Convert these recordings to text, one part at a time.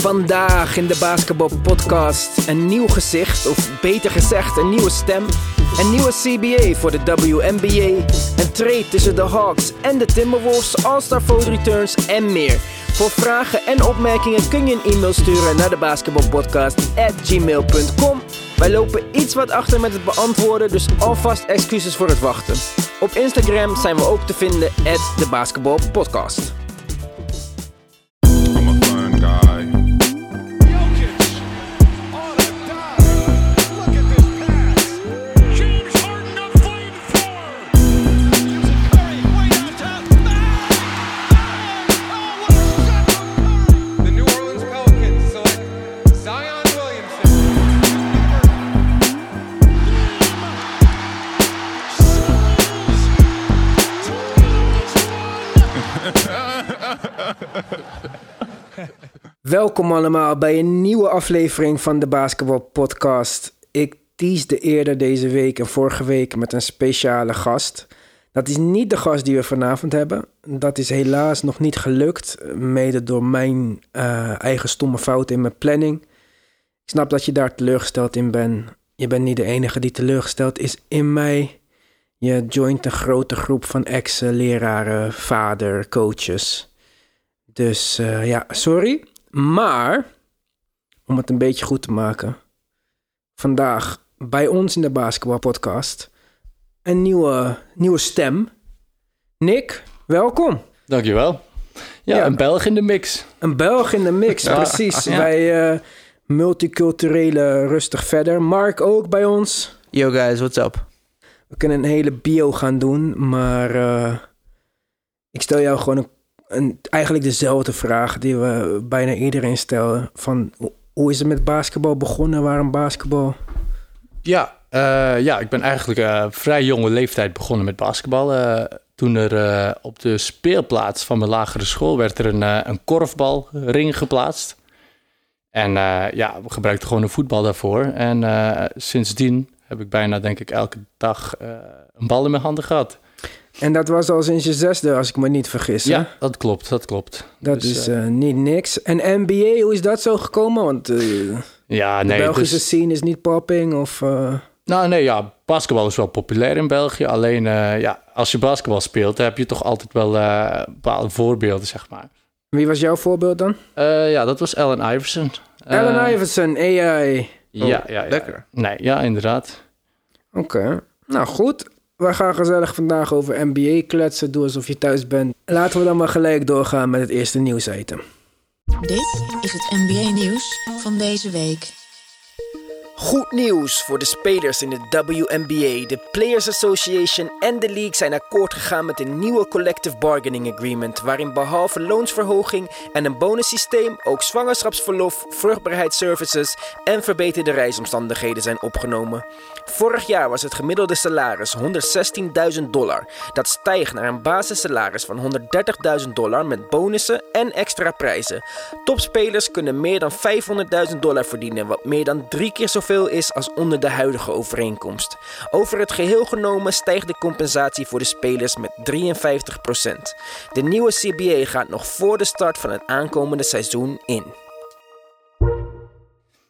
Vandaag in de Basketball Podcast een nieuw gezicht, of beter gezegd een nieuwe stem. Een nieuwe CBA voor de WNBA. Een trade tussen de Hawks en de Timberwolves, All-Star Vote Returns en meer. Voor vragen en opmerkingen kun je een e-mail sturen naar de basketballpodcast@gmail.com. Wij lopen iets wat achter met het beantwoorden, dus alvast excuses voor het wachten. Op Instagram zijn we ook te vinden, at de basketballpodcast. I'm Welkom allemaal bij een nieuwe aflevering van de Basketball Podcast. Ik teasde eerder deze week en vorige week met een speciale gast. Dat is niet de gast die we vanavond hebben. Dat is helaas nog niet gelukt, mede door mijn eh, eigen stomme fout in mijn planning. Ik snap dat je daar teleurgesteld in bent. Je bent niet de enige die teleurgesteld is in mij. Je joint een grote groep van ex-leraren, vader, coaches. Dus eh, ja, sorry. Maar, om het een beetje goed te maken, vandaag bij ons in de basketbalpodcast een nieuwe, nieuwe stem. Nick, welkom. Dankjewel. Ja, Ja. een Belg in de mix. Een Belg in de mix, Ja. precies. Ja. Bij eh, multiculturele Rustig Verder. Mark ook bij ons. Yo guys, what's up? We kunnen een hele bio gaan doen, maar eh, ik stel jou gewoon een, een, eigenlijk dezelfde vraag die we bijna iedereen stellen. Van, ho- hoe is het met basketbal begonnen? Waarom basketbal? Ja, eh, ja ik ben eigenlijk eh, vrij jonge leeftijd begonnen met basketbal. Eh, toen er op de speelplaats van mijn lagere school werd er een, een korfbalring geplaatst. En ja, we gebruikten gewoon een voetbal daarvoor. En sindsdien heb ik bijna, denk ik, elke dag een bal in mijn handen gehad. En dat was al sinds je zesde, als ik me niet vergis. hè? Ja, dat klopt, dat klopt. Dat Dus, is eh, eh, niet niks. En NBA, hoe is dat zo gekomen? Want eh, ja, de nee, Belgische dus- scene is niet popping of... eh, Nou, nee, ja, basketbal is wel populair in België. Alleen, eh, ja, als je basketbal speelt, dan heb je toch altijd wel eh, bepaalde voorbeelden, zeg maar. Wie was jouw voorbeeld dan? Eh, ja, dat was Allen Iverson. Allen Iverson, AI. Ja, ja, ja. lekker. Nee, ja, inderdaad. Oké, nou goed. We gaan gezellig vandaag over NBA kletsen. Doe alsof je thuis bent. Laten we dan maar gelijk doorgaan met het eerste nieuwsitem. Dit is het NBA-nieuws van deze week. Goed nieuws voor de spelers in de WNBA. De Players Association en de league zijn akkoord gegaan met een nieuwe collective bargaining agreement, waarin behalve loonsverhoging en een bonussysteem ook zwangerschapsverlof, vruchtbaarheidsservices en verbeterde reisomstandigheden zijn opgenomen. Vorig jaar was het gemiddelde salaris 116.000 dollar. Dat stijgt naar een basissalaris van 130.000 dollar met bonussen en extra prijzen. Topspelers kunnen meer dan 500.000 dollar verdienen, wat meer dan drie keer zoveel is als onder de huidige overeenkomst. Over het geheel genomen stijgt de compensatie voor de spelers met 53%. De nieuwe CBA gaat nog voor de start van het aankomende seizoen in.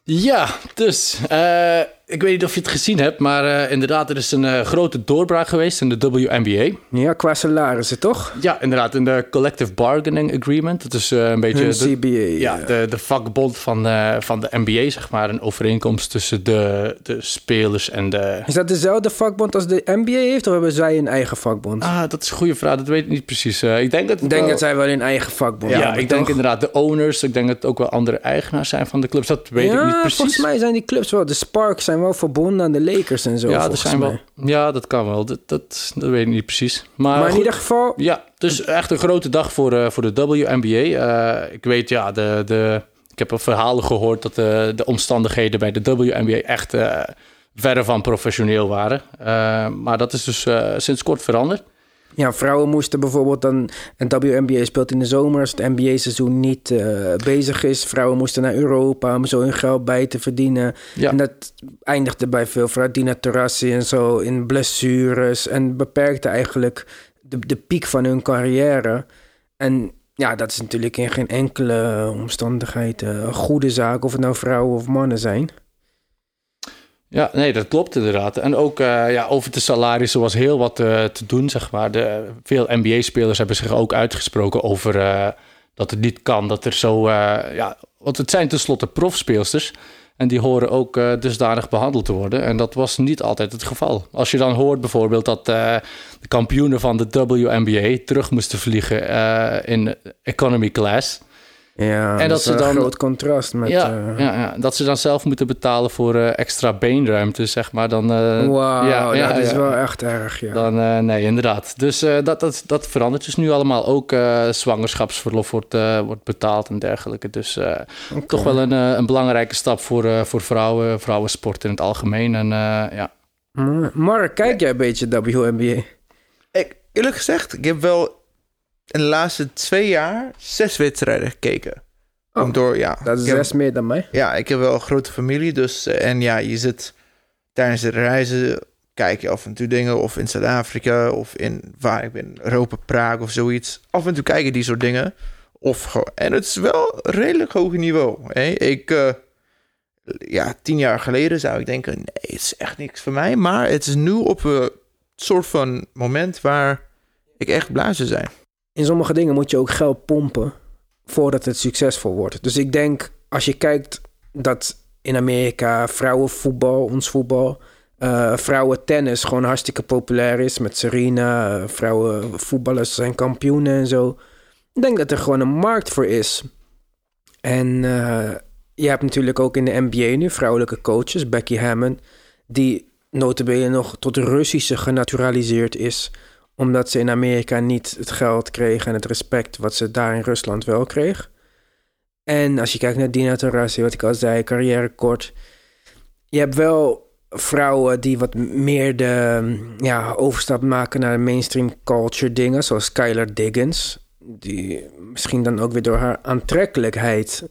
Ja, dus eh, ik weet niet of je het gezien hebt, maar eh, inderdaad, er is een eh, grote doorbraak geweest in de WNBA. Ja, qua salarissen toch? Ja, inderdaad, in de Collective Bargaining Agreement. Dat is eh, een beetje... De- CBA. Ja, de, de vakbond van, van de NBA, zeg maar. Een overeenkomst tussen de, de spelers en de... Is dat dezelfde vakbond als de NBA heeft of hebben zij een eigen vakbond? Ah, dat is een goede vraag. Dat weet ik niet precies. Ik denk dat... ik denk dat zij wel een eigen vakbond Ja, hebben, ik denk inderdaad de owners. Ik denk dat het ook wel andere eigenaars zijn van de clubs. Dat weet ja, ik niet precies. volgens mij zijn die clubs wel... De Sparks zijn wel verbonden aan de Lakers en zo, ja, volgens zijn mij. wel, ja, dat kan wel. Dat, dat, dat weet ik niet precies. Maar, Maar in goed. ieder geval... Ja, dus echt een grote dag voor, eh, voor de WNBA. Eh, ik weet, ja, de, de, ik heb al verhalen gehoord dat de, de omstandigheden bij de WNBA echt eh, verre van professioneel waren. Eh, maar dat is dus eh, sinds kort veranderd. Ja, vrouwen moesten bijvoorbeeld dan... Een WNBA speelt in de zomer als het NBA-seizoen niet eh, bezig is. Vrouwen moesten naar Europa om zo hun geld bij te verdienen. Ja. En dat eindigde bij veel vrouwen, Dina Taurasi en zo, in blessures. En beperkte eigenlijk de, de piek van hun carrière. En ja, dat is natuurlijk in geen enkele omstandigheid eh, een goede zaak, of het nou vrouwen of mannen zijn. Ja, nee, dat klopt inderdaad. En ook eh, ja, over de salarissen was heel wat eh, te doen, zeg maar. De, veel NBA-spelers hebben zich ook uitgesproken over eh, dat het niet kan. Dat er zo, ja, want het zijn tenslotte profspeelsters. En die horen ook dusdanig behandeld te worden. En dat was niet altijd het geval. Als je dan hoort bijvoorbeeld dat de kampioenen van de WNBA terug moesten vliegen in economy class. Ja, En dat, ze een dan- groot contrast met... ja, eh, ja, ja, dat ze dan zelf moeten betalen voor eh, extra beenruimte, zeg maar. Dan, eh, Wauw, ja, ja, dat is ja. wel echt erg, ja. Dan, eh, nee, inderdaad. Dus eh, dat, dat, dat verandert dus nu allemaal. Ook eh, zwangerschapsverlof wordt, wordt betaald en dergelijke. Dus eh, toch wel een, een belangrijke stap voor, eh, voor vrouwen, vrouwensport in het algemeen. En eh, ja. Mark, kijk jij een beetje WNBA? Ik, eerlijk gezegd, ik heb wel in de laatste twee jaar zes wedstrijden gekeken. Oh, door, ja. Dat is heb- zes meer dan mij. Ja, ik heb wel een grote familie, dus... eh, En ja, je zit tijdens de reizen... Kijk je af en toe dingen, of in Zuid-Afrika... of in, waar ik ben, Europa, Praag of zoiets. Af en toe kijken die soort dingen. Of. En het is wel redelijk hoog niveau. Hè? Ik... eh, ja, tien jaar geleden zou ik denken... Nee, het is echt niks voor mij. Maar het is nu op een soort van moment... waar ik echt blij zou zijn. In sommige dingen moet je ook geld pompen voordat het succesvol wordt. Dus ik denk, als je kijkt dat in Amerika vrouwenvoetbal, ons voetbal, eh vrouwentennis gewoon hartstikke populair is met Serena, eh, vrouwenvoetballers zijn kampioenen en zo. Ik denk dat er gewoon een markt voor is. En eh, je hebt natuurlijk ook in de NBA nu vrouwelijke coaches, Becky Hammond, die notabene nog tot Russische genaturaliseerd is omdat ze in Amerika niet het geld kreeg en het respect wat ze daar in Rusland wel kreeg. En als je kijkt naar Dina Taurasi, wat ik al zei, carrière kort. Je hebt wel vrouwen die wat meer de ja, overstap maken naar de mainstream culture dingen, zoals Skylar Diggins. Die misschien dan ook weer door haar aantrekkelijkheid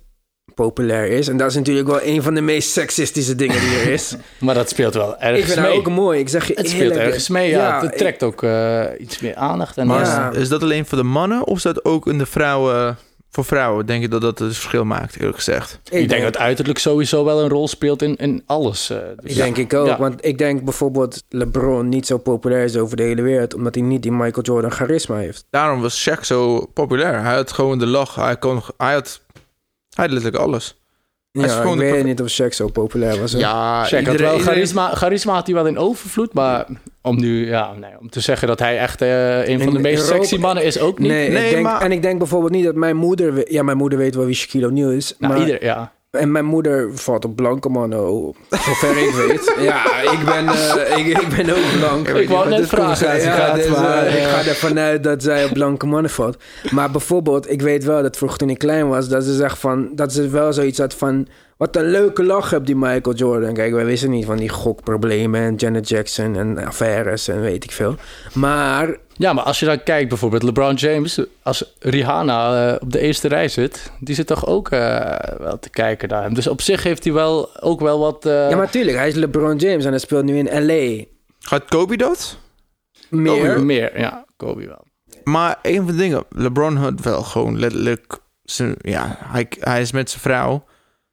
populair is. En dat is natuurlijk wel een van de meest seksistische dingen die er is. maar dat speelt wel ik ergens vind haar mee. ook mooi. Ik zeg je het speelt eerlijk, ergens mee, ja. het ik- trekt ook eh, iets meer aandacht. En, Maar Ja. is, is dat alleen voor de mannen of is dat ook in de vrouwen... Voor vrouwen denk je dat dat het verschil maakt, eerlijk gezegd. ik denk dat uiterlijk sowieso wel een rol speelt in, in alles. eh. Dus Ik ja. denk ik ook. Ja. Want ik denk bijvoorbeeld LeBron niet zo populair is over de hele wereld. Omdat hij niet die Michael Jordan charisma heeft. Daarom was Shaq zo populair. Hij had gewoon de lach. Hij, kon, hij, had, hij had letterlijk alles. Hij is Ja, gewoon ik weet niet of Shaq zo populair was. Ja, Shaq had iedereen- wel iedereen- charisma, charisma had hij wel in overvloed, maar om nu, ja, nee, om te zeggen dat hij echt eh, een van In de meest Europa- sexy mannen is ook niet. Nee, Nee, ik denk, maar- en ik denk bijvoorbeeld niet dat mijn moeder... Ja, mijn moeder weet wel wie Shaquille O'Neal is. nou, maar, ieder, ja. En mijn moeder valt op blanke mannen, oh, zover ik weet. Ja, ik ben, eh, ik, ik ben ook blank. Ik wou net vragen, gaat, dus, maar, eh, ik ga ervan uit dat zij op blanke mannen valt. Maar bijvoorbeeld, ik weet wel dat vroeger toen ik klein was... dat ze zegt van, dat ze wel zoiets had van... wat een leuke lach hebt die Michael Jordan. Kijk, wij wisten niet van die gokproblemen... en Janet Jackson en affaires en weet ik veel. Maar ja, maar als je dan kijkt bijvoorbeeld LeBron James, als Rihanna eh, op de eerste rij zit, die zit toch ook eh, wel te kijken naar hem. Dus op zich heeft hij wel ook wel wat... eh, ja, maar tuurlijk, hij is LeBron James en hij speelt nu in L.A. Gaat Kobe dat? Meer. meer, ja, Kobe wel. Maar een van de dingen, LeBron had wel gewoon letterlijk... Zijn, ja, hij, hij is met zijn vrouw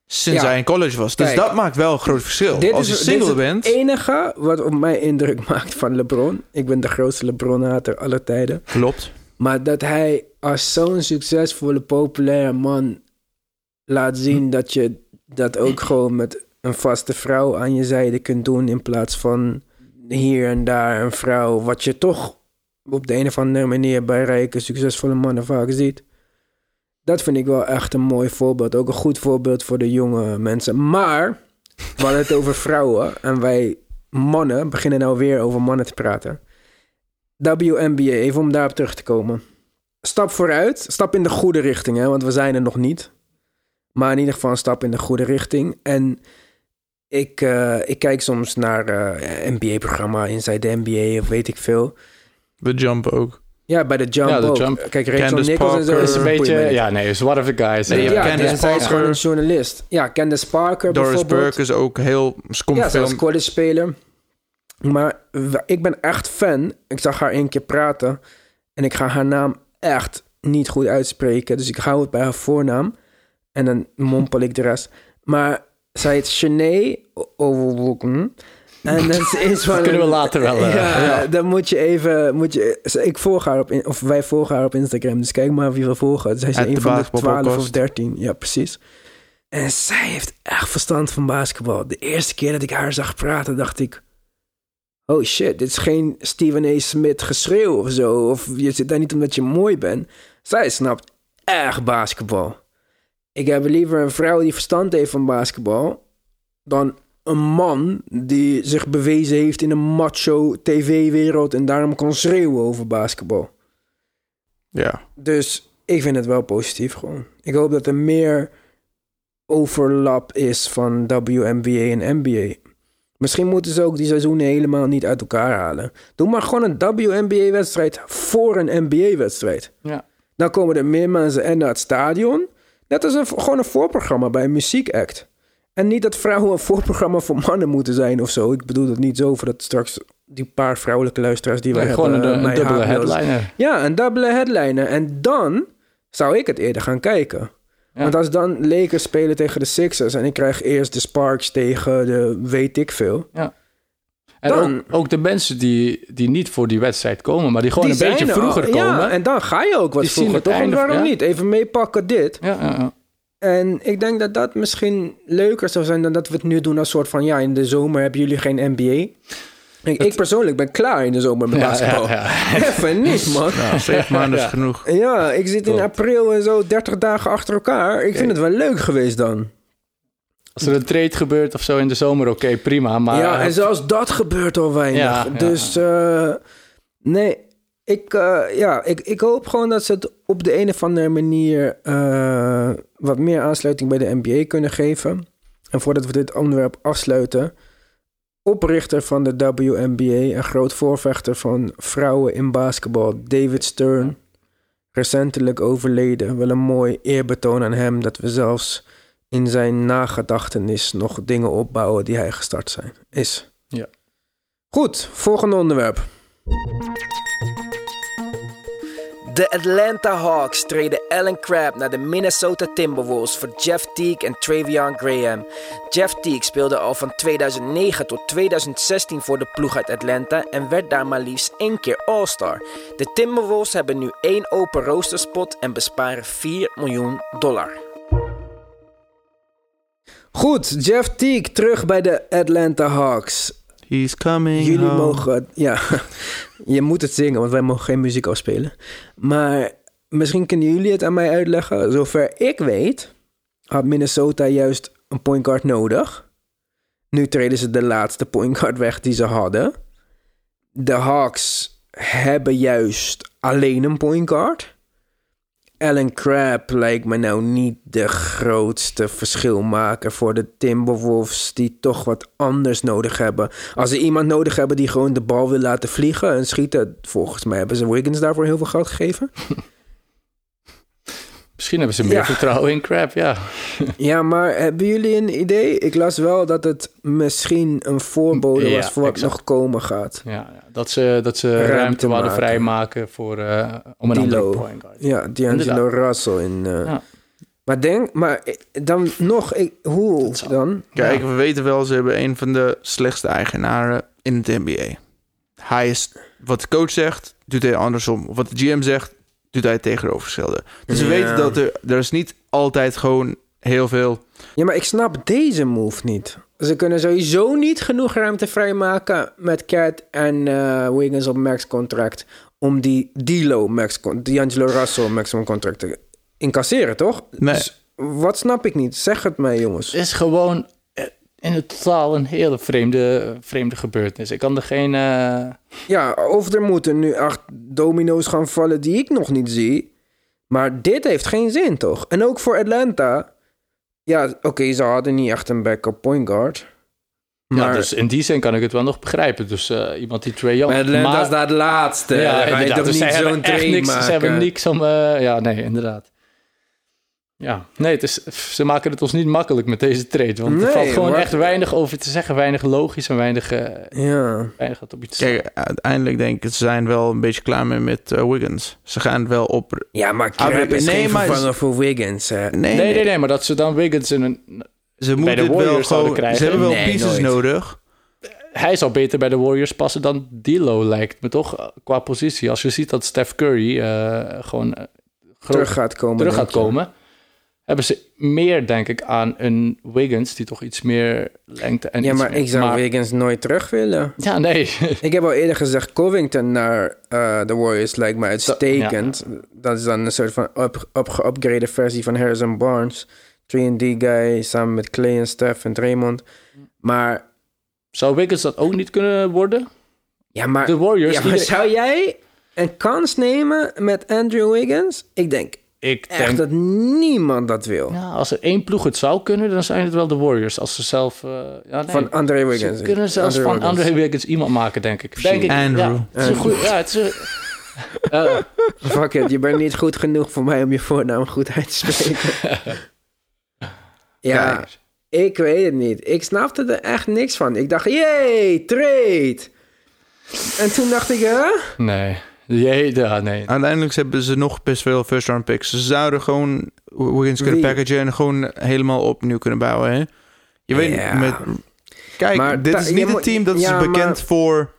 sinds Ja. hij in college was. Dus Kijk. dat maakt wel een groot verschil. Dit Als je is, dit single is bent, het enige wat op mij indruk maakt van LeBron. Ik ben de grootste LeBron-hater aller tijden. klopt. Maar dat hij als zo'n succesvolle, populaire man laat zien dat je dat ook gewoon met een vaste vrouw aan je zijde kunt doen. In plaats van hier en daar een vrouw. Wat je toch op de een of andere manier bij rijke, succesvolle mannen vaak ziet. Dat vind ik wel echt een mooi voorbeeld. Ook een goed voorbeeld voor de jonge mensen. Maar we hadden het over vrouwen. En wij mannen beginnen nou weer over mannen te praten. WNBA, even om daarop terug te komen. Stap vooruit, stap in de goede richting, hè, want we zijn er nog niet. Maar in ieder geval een stap in de goede richting. En ik, eh, ik kijk soms naar eh NBA-programma, Inside the NBA of weet ik veel. De jump ook. Ja, bij de Jump Ja, de ook. Jump. Kijk, Rachel Candace Nichols. Parker. Het is een beetje, ja, nee, is one of the guys. Nee, Ja, Candace zij is gewoon een journalist. Ja, Candace Parker Doris bijvoorbeeld. Burke is ook heel... Ze komt Ja, ze was film. college speler. Maar ik ben echt fan. Ik zag haar één keer praten. En ik ga haar naam echt niet goed uitspreken. Dus ik hou het bij haar voornaam. En dan mompel ik de rest. Maar zij heet Shanae Overwoeken. En dat is van... kunnen we later wel, eh, ja, dan moet je even... Moet je, ik volg haar op... in- Of wij volgen haar op Instagram. Dus kijk maar wie we volgen. Zij is een van de basketbalpodcast. 12 of 13. Ja, precies. En zij heeft echt verstand van basketbal. De eerste keer dat ik haar zag praten, dacht ik... Oh shit, dit is geen Stephen A. Smith geschreeuw of zo. Of je zit daar niet omdat je mooi bent. Zij snapt erg basketbal. Ik heb liever een vrouw die verstand heeft van basketbal... dan een man die zich bewezen heeft in een macho tv-wereld... en daarom kon schreeuwen over basketbal. Ja. Dus ik vind het wel positief gewoon. Ik hoop dat er meer overlap is van WNBA en NBA. Misschien moeten ze ook die seizoenen helemaal niet uit elkaar halen. Doe maar gewoon een WNBA-wedstrijd voor een NBA-wedstrijd. Ja. Dan komen er meer mensen en naar het stadion. Net als een, gewoon een voorprogramma bij een muziekact. En niet dat vrouwen een voorprogramma voor mannen moeten zijn of zo. Ik bedoel het niet zo voor dat straks die paar vrouwelijke luisteraars die wij Nee, gewoon hebben... een, eh, een dubbele headliner. ja, een dubbele headliner. En dan zou ik het eerder gaan kijken. Ja. Want als dan Lakers spelen tegen de Sixers... en ik krijg eerst de Sparks tegen de weet ik veel... En Dan- ook, ook de mensen die, die niet voor die wedstrijd komen, maar die gewoon die een beetje er vroeger al. komen. Ja, en dan ga je ook wat vroeger, toch? En waarom ja. niet? Even meepakken dit. Ja, ja, ja. En ik denk dat dat misschien leuker zou zijn... dan dat we het nu doen als soort van... ja, in de zomer hebben jullie geen NBA... Ik, ik persoonlijk ben klaar in de zomer met Ja, basketbal. ja, ja. Even niet, man. Nou, zeven maanden is genoeg. Ja, ik zit in april en zo 30 dagen achter elkaar. Ik vind het wel leuk geweest dan. Als er een trade gebeurt of zo in de zomer, oké, prima. Maar ja, en zelfs dat gebeurt al weinig. Dus eh, nee, ik, eh, ja, ik, ik hoop gewoon dat ze het op de een of andere manier eh, wat meer aansluiting bij de NBA kunnen geven. En voordat we dit onderwerp afsluiten, oprichter van de WNBA en groot voorvechter van vrouwen in basketbal, David Stern, recentelijk overleden. Wel een mooi eerbetoon aan hem dat we zelfs in zijn nagedachtenis nog dingen opbouwen die hij gestart zijn, is. Ja. Goed, volgende onderwerp. De Atlanta Hawks treden Alan Crabb naar de Minnesota Timberwolves voor Jeff Teague en Travion Graham. Jeff Teague speelde al van 2009 tot 2016 voor de ploeg uit Atlanta en werd daar maar liefst één keer All-Star. De Timberwolves hebben nu één open roosterspot en besparen 4 miljoen dollar. Goed, Jeff Teague terug bij de Atlanta Hawks. He's coming Jullie home. mogen, ja, je moet het zingen, want wij mogen geen muziek afspelen. Maar misschien kunnen jullie het aan mij uitleggen. Zover ik weet, had Minnesota juist een point guard nodig. Nu treden ze de laatste point guard weg die ze hadden. De Hawks hebben juist alleen een point guard. Alan Crabb lijkt me nou niet de grootste verschilmaker voor de Timberwolves, die toch wat anders nodig hebben. Als ze iemand nodig hebben die gewoon de bal wil laten vliegen en schieten, volgens mij hebben ze Wiggins daarvoor heel veel geld gegeven. misschien hebben ze meer Ja. vertrouwen in Crab, ja. ja, maar hebben jullie een idee? Ik las wel dat het misschien een voorbode Ja, was voor wat nog komen gaat. ja, ja. Dat ze, dat ze Ruimte ruimte, wilden maken. vrijmaken voor, eh, om een D'Lo. andere point guard. Ja, D'Angelo Inderdaad. Russell in. eh, Ja. Maar denk, maar eh, dan nog, ik, hoe dan? Kijk, we weten wel, ze hebben een van de slechtste eigenaren in het NBA. Hij is, wat de coach zegt, doet hij andersom. Of wat de GM zegt, doet hij het tegenovergestelde. Dus we weten dat er, er is niet altijd gewoon heel veel... Ja, maar ik snap deze move niet. Ze kunnen sowieso niet genoeg ruimte vrijmaken met Cat en eh, Wiggins op max contract om die D'Lo max D'Angelo Russell maximum contract te incasseren, toch? Nee. Dus wat snap ik niet? Zeg het mij, jongens. Het is gewoon in het totaal een hele vreemde, vreemde gebeurtenis. Ik kan er geen... eh, Ja, of er moeten nu acht domino's gaan vallen die ik nog niet zie. Maar dit heeft geen zin, toch? En ook voor Atlanta. Ja, oké, ze hadden niet echt een backup point guard. Ja, Maar dus in die zin kan ik het wel nog begrijpen. Dus eh, iemand die Trae Young... Maar Atlanta is daar de laatste. Ja, je inderdaad. Dus niet zij hebben niks, maken. Ze hebben niks om... eh, ja, nee, inderdaad. Ja, nee, het is, ze maken het ons niet makkelijk met deze trade. Want er Nee, valt gewoon maar- echt weinig over te zeggen. Weinig logisch en weinig, eh, Ja. weinig wat op iets te Kijk, uiteindelijk denk ik, ze zijn wel een beetje klaar mee met eh, Wiggins. Ze gaan wel op... Ja, maar Ah, Crab is nee, geen maar- vervanger voor Wiggins. Nee, Nee, nee, nee, maar dat ze dan Wiggins in een... Ze bij moeten de wel Warriors zouden gewoon... krijgen. Ze hebben wel Nee, pieces nooit. nodig. Hij zal beter bij de Warriors passen dan D'Lo lijkt me toch qua positie. Als je ziet dat Steph Curry eh, gewoon groot Terug gaat komen. terug gaat je. komen, hebben ze meer denk ik aan een Wiggins die toch iets meer lengte en Ja, maar meer- ik zou maar- Wiggins nooit terug willen. Ja, nee. Ik heb al eerder gezegd, Covington naar eh, de Warriors lijkt me uitstekend. Dat is dan een soort van up, versie van Harrison Barnes. 3D guy, samen met Clay en Steph en Draymond. Maar, Zou Wiggins dat ook niet kunnen worden? ja, maar, De Warriors, ja, maar zou jij een kans nemen met Andrew Wiggins? Ik denk Ik echt denk dat niemand dat wil. Ja, als er één ploeg het zou kunnen, dan zijn het wel de Warriors. Als ze zelf... eh, ja, nee. Van André Wiggins. Ze kunnen zelfs van Wiggins. André Wiggins iemand maken, denk ik. Denk ik Andrew. Ja, het is goed... Ja, het is een- Eh, Fuck it, je bent niet goed genoeg voor mij om je voornaam goed uit te spreken. ja, Kijk. ik weet het niet. Ik snapte er echt niks van. Ik dacht, yay, trade. En toen dacht ik, hè? nee. Jee, ja, nee. Uiteindelijk hebben ze nog best veel first round picks. Ze zouden gewoon Wiggins kunnen Wie? packagen en gewoon helemaal opnieuw kunnen bouwen. Hè? Je weet Ja. met. Kijk, Maar dit is niet een team dat ja, is bekend maar- voor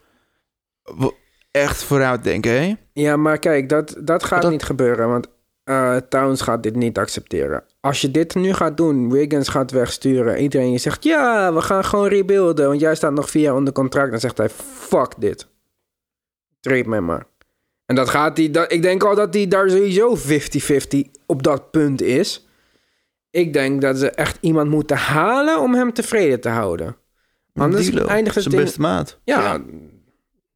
echt vooruit denken. Hè? Ja, maar kijk, dat, dat gaat Dat- niet gebeuren. Want eh, Towns gaat dit niet accepteren. Als je dit nu gaat doen, Wiggins gaat wegsturen. Iedereen je zegt, ja, we gaan gewoon rebuilden. Want jij staat nog vier jaar onder contract. Dan zegt hij, fuck dit. Trade mij maar. En dat gaat hij, dat, ik denk al dat hij daar sowieso 50-50 op dat punt is. Ik denk dat ze echt iemand moeten halen om hem tevreden te houden. Anders D'Lo, eindigt het zijn beste maat. ja,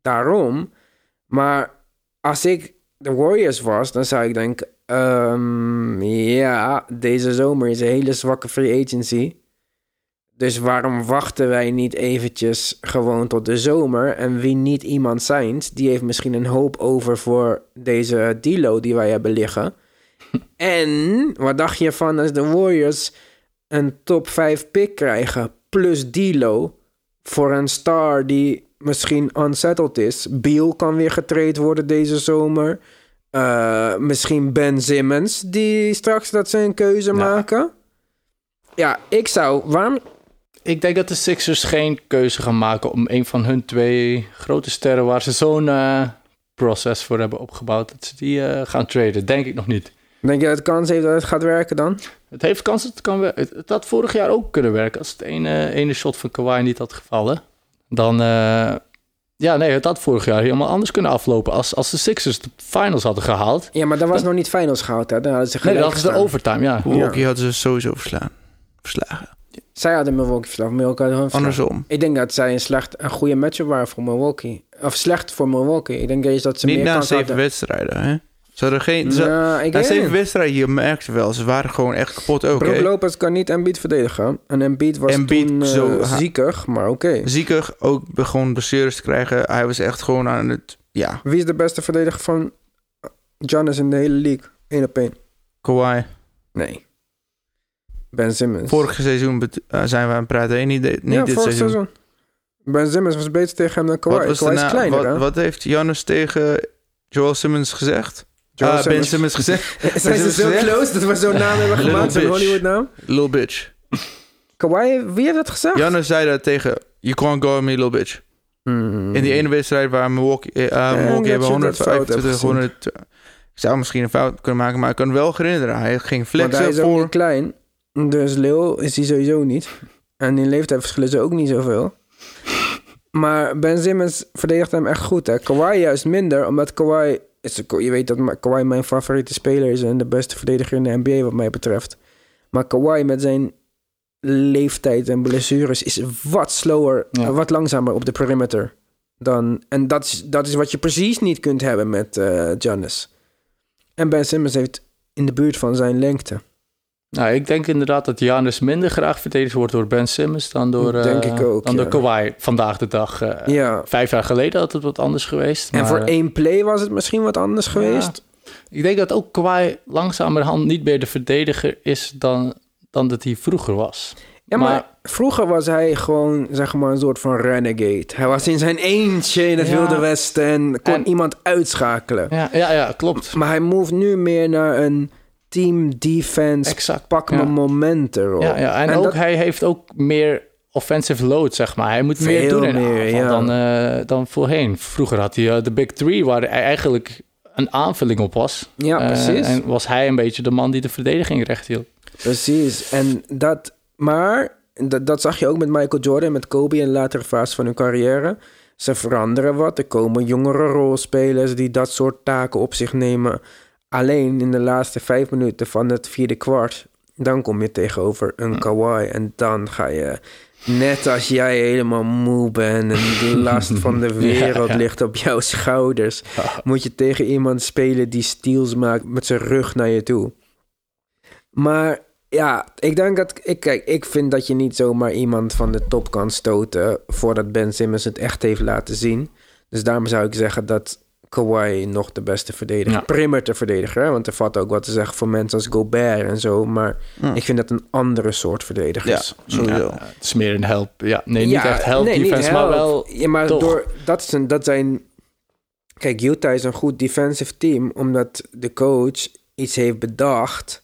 daarom. Maar als ik de Warriors was, dan zou ik denken... ehm, ja, deze zomer is een hele zwakke free agency. Dus waarom wachten wij niet eventjes gewoon tot de zomer? En wie niet iemand zijn, die heeft misschien een hoop over voor deze Dilo die wij hebben liggen. En wat dacht je van als de Warriors een top 5 pick krijgen plus Dilo voor een star die misschien unsettled is. Beal kan weer getraind worden deze zomer. Eh, misschien Ben Simmons, die straks dat ze een keuze maken. Ja, ik zou... Waarom... Ik denk dat de Sixers geen keuze gaan maken om een van hun twee grote sterren... waar ze zo'n eh, proces voor hebben opgebouwd... dat ze die eh, gaan traden. Denk ik nog niet. Denk je dat het kans heeft dat het gaat werken dan? Het heeft kans dat het kan werken. Het, had vorig jaar ook kunnen werken. Als het ene, ene shot van Kawhi niet had gevallen. Dan... eh, ja, nee, het had vorig jaar helemaal anders kunnen aflopen. Als, als de Sixers de finals hadden gehaald... Ja, maar dat was nog niet finals gehaald, hè? Dan hadden ze Nee, dat is de overtime, ja. Milwaukee hadden ze sowieso verslaan. verslagen. Zij hadden Milwaukee verslagen, Milwaukee hadden hun verslagen. Andersom. Ik denk dat zij een, slecht, een goede matchup waren voor Milwaukee. Of slecht voor Milwaukee. Ik denk eens dat ze Niet meer na zeven hadden. wedstrijden, hè? Ze hadden geen... Ze, Nou, ik na zeven wedstrijden, je merkte wel, ze waren gewoon echt kapot ook, Brook? Lopez kan niet Embiid verdedigen. En Embiid was Embiid toen eh, zo- ziekig, maar oké. Ziekig ook begon blessures te krijgen. Hij was echt gewoon aan het... Ja, Wie is de beste verdediger van Giannis in de hele league? Eén op één. Kawhi. Nee. Ben Simmons. Vorig seizoen eh, zijn we aan het praten, hè? Niet, ja, dit vorig seizoen. seizoen. Ben Simmons was beter tegen hem dan Kawhi. Wat, was Kawhi is hè? wat, wat heeft Janus tegen Joel Simmons gezegd? Joel Ah, Ben Simmons. Simmons gezegd. Zijn ze Simmons zo gezegd? close dat we zo'n naam hebben gemaakt? Zo'n. Hollywood naam? Little bitch. Kawhi, wie heeft dat gezegd? Janus zei dat tegen... You can't go at me, little bitch. Hmm. In die ene wedstrijd waar Milwaukee, denk Milwaukee hebben je dat fout hebt 125, gezien. 100... Ik zou misschien een fout kunnen maken, maar ik kan wel herinneren. Hij ging Want hij flexen is ook voor... niet klein. Dus Lil is hij sowieso niet. En in leeftijd verschillen ze ook niet zoveel. Maar Ben Simmons verdedigt hem echt goed. Hè? Kawhi juist minder, omdat Kawhi... Is, je weet dat Kawhi mijn favoriete speler is... en de beste verdediger in de NBA wat mij betreft. Maar Kawhi met zijn leeftijd en blessures... is wat slower, Ja. wat langzamer op de perimeter. Dan, en dat is, dat is wat je precies niet kunt hebben met eh Giannis. En Ben Simmons heeft in de buurt van zijn lengte. Nou, ik denk inderdaad dat Janus minder graag verdedigd wordt door Ben Simmons dan door, Denk ik ook, dan ja. door Kawhi vandaag de dag. Eh, Ja. Vijf jaar geleden had het wat anders geweest. En maar, voor eh, één play was het misschien wat anders geweest. Ik denk dat ook Kawhi langzamerhand niet meer de verdediger is dan, dan dat hij vroeger was. Ja, maar, Maar- vroeger was hij gewoon, zeg maar, een soort van renegade. Hij was in zijn eentje in het Ja. Wilde Westen en kon En- iemand uitschakelen. Ja, ja, ja klopt. Maar hij move nu meer naar een team defense. Exact, Pak ja. mijn momenten rol. Ja, ja. En, ook, dat- hij heeft ook meer offensive load, zeg maar. Hij moet meer doen in de meer, aanval ja. dan, eh, dan voorheen. Vroeger had hij eh, de Big Three, waar hij eigenlijk een aanvulling op was. Ja, Eh, precies. en was hij een beetje de man die de verdediging recht hield. Precies. En dat, maar dat, dat zag je ook met Michael Jordan, met Kobe in de latere fase van hun carrière. Ze veranderen wat. Er komen jongere rolspelers die dat soort taken op zich nemen. Alleen in de laatste vijf minuten van het vierde kwart, dan kom je tegenover een Kawhi. En dan ga je, net als jij helemaal moe bent en de last van de wereld ja. ligt op jouw schouders, moet je tegen iemand spelen die steals maakt met zijn rug naar je toe. Maar ja, ik denk dat. Ik, kijk, ik vind dat je niet zomaar iemand van de top kan stoten. voordat Ben Simmons het echt heeft laten zien. Dus daarom zou ik zeggen dat Kawhi nog de beste verdediger. Ja. Perimeter verdediger. hè, Want er valt ook wat te zeggen voor mensen als Gobert en zo. Maar ik vind dat een andere soort Ja, verdedigers. sowieso. Ja, het is meer een help. Ja, nee, niet Ja, echt help nee, defense, maar wel... Ja, maar toch. door, dat, is een, dat zijn... Kijk, Utah is een goed defensive team... omdat de coach iets heeft bedacht...